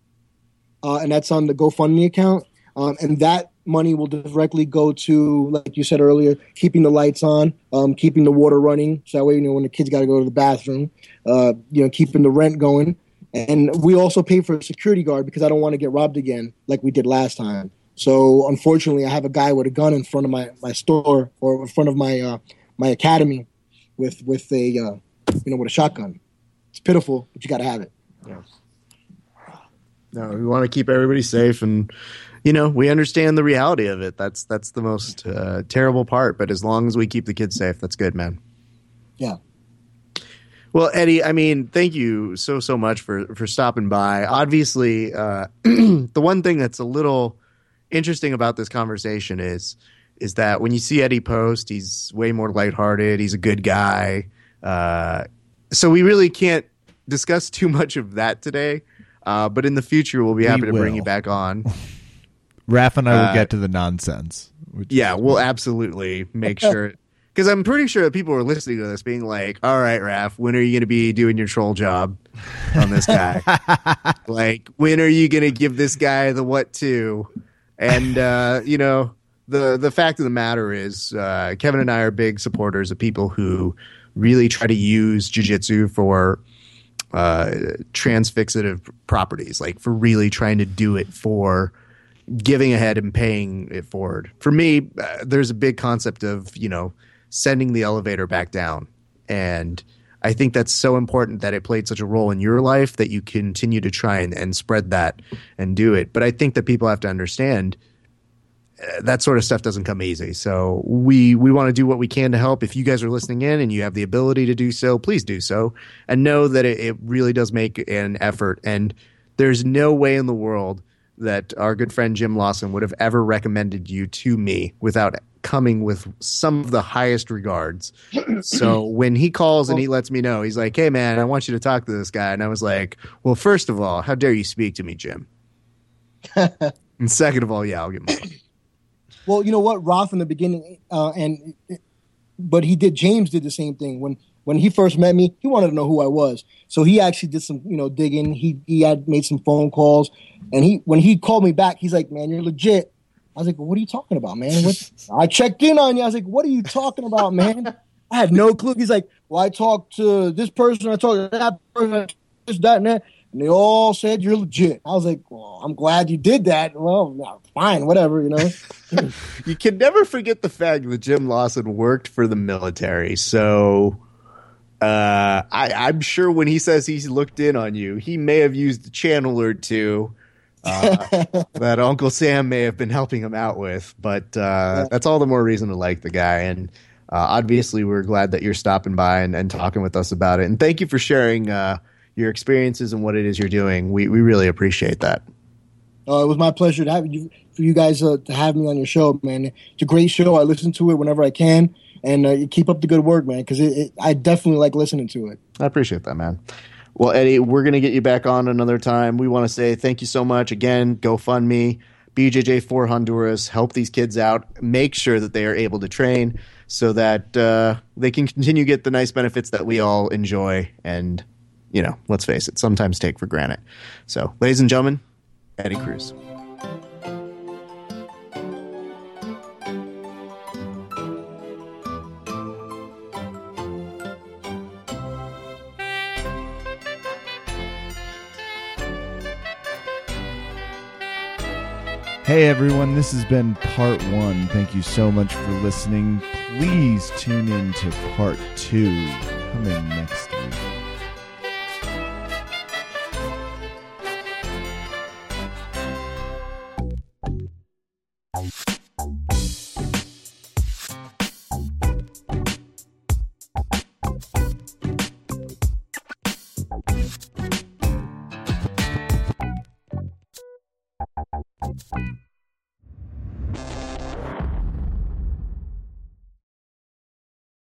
uh, and that's on the GoFundMe account. Um, and that money will directly go to, like you said earlier, keeping the lights on, um, keeping the water running. So that way, you know, when the kids got to go to the bathroom, uh, you know, keeping the rent going. And we also pay for a security guard because I don't want to get robbed again like we did last time. So unfortunately, I have a guy with a gun in front of my, my store or in front of my uh, my academy with with a uh, you know with a shotgun. It's pitiful, but you got to have it. Yeah. No, we want to keep everybody safe, and you know we understand the reality of it. That's that's the most uh, terrible part. But as long as we keep the kids safe, that's good, man. Yeah. Well, Eddie, I mean, thank you so so much for for stopping by. Obviously, uh, *clears throat* the one thing that's a little interesting about this conversation is is that when you see Eddie post, he's way more lighthearted. He's a good guy. Uh, so we really can't discuss too much of that today. Uh, but in the future, we'll be We happy to bring you back on. *laughs* Raph and I will Uh, get to the nonsense. Yeah, we'll absolutely make *laughs* sure. Because I'm pretty sure that people are listening to this being like, all right, Raph, when are you going to be doing your troll job on this guy? *laughs* like, when are you going to give this guy the what to? And, uh, you know, the, the fact of the matter is, uh, Kevin and I are big supporters of people who really try to use jujitsu for uh, transfixative properties, like for really trying to do it for giving ahead and paying it forward. For me, uh, there's a big concept of, you know, sending the elevator back down. And I think that's so important that it played such a role in your life that you continue to try and, and spread that and do it. But I think that people have to understand uh, that sort of stuff doesn't come easy. So we we want to do what we can to help. If you guys are listening in and you have the ability to do so, please do so, and know that it, it really does make an effort. And there's no way in the world that our good friend Jim Lawson would have ever recommended you to me without coming with some of the highest regards. *clears throat* so when he calls and he lets me know, he's like, "Hey man, I want you to talk to this guy," and I was like, "Well, first of all, how dare you speak to me, Jim?" *laughs* and second of all, yeah, I'll get my. Well, you know what, Roth in the beginning, uh, and but he did. James did the same thing when when he first met me. He wanted to know who I was, so he actually did some you know digging. He he had made some phone calls, and he when he called me back, he's like, "Man, you're legit." I was like, "What are you talking about, man?" What? *laughs* I checked in on you. I was like, "What are you talking about, man?" I had no clue. He's like, "Well, I talked to this person. I talked to that person. This, that, and that." And they all said you're legit. I was like, "Well, I'm glad you did that." Well, fine, whatever, you know. *laughs* you can never forget the fact that Jim Lawson worked for the military. So uh, I, I'm sure when he says he's looked in on you, he may have used a channel or two uh, *laughs* that Uncle Sam may have been helping him out with. But uh, that's all the more reason to like the guy. And uh, obviously, we're glad that you're stopping by and, and talking with us about it. And thank you for sharing uh, your experiences and what it is you're doing. We, we really appreciate that. Uh, it was my pleasure to have you for you guys uh, to have me on your show, man. It's a great show. I listen to it whenever I can, and uh, keep up the good work, man. Because I definitely like listening to it. I appreciate that, man. Well, Eddie, we're going to get you back on another time. We want to say thank you so much. Again, GoFundMe, BJJ for Honduras, help these kids out. Make sure that they are able to train so that uh, they can continue to get the nice benefits that we all enjoy and, you know, let's face it, sometimes take for granted. So, ladies and gentlemen, Eddie Cruz. Hey everyone, this has been part one. Thank you so much for listening. Please tune in to part two coming next week.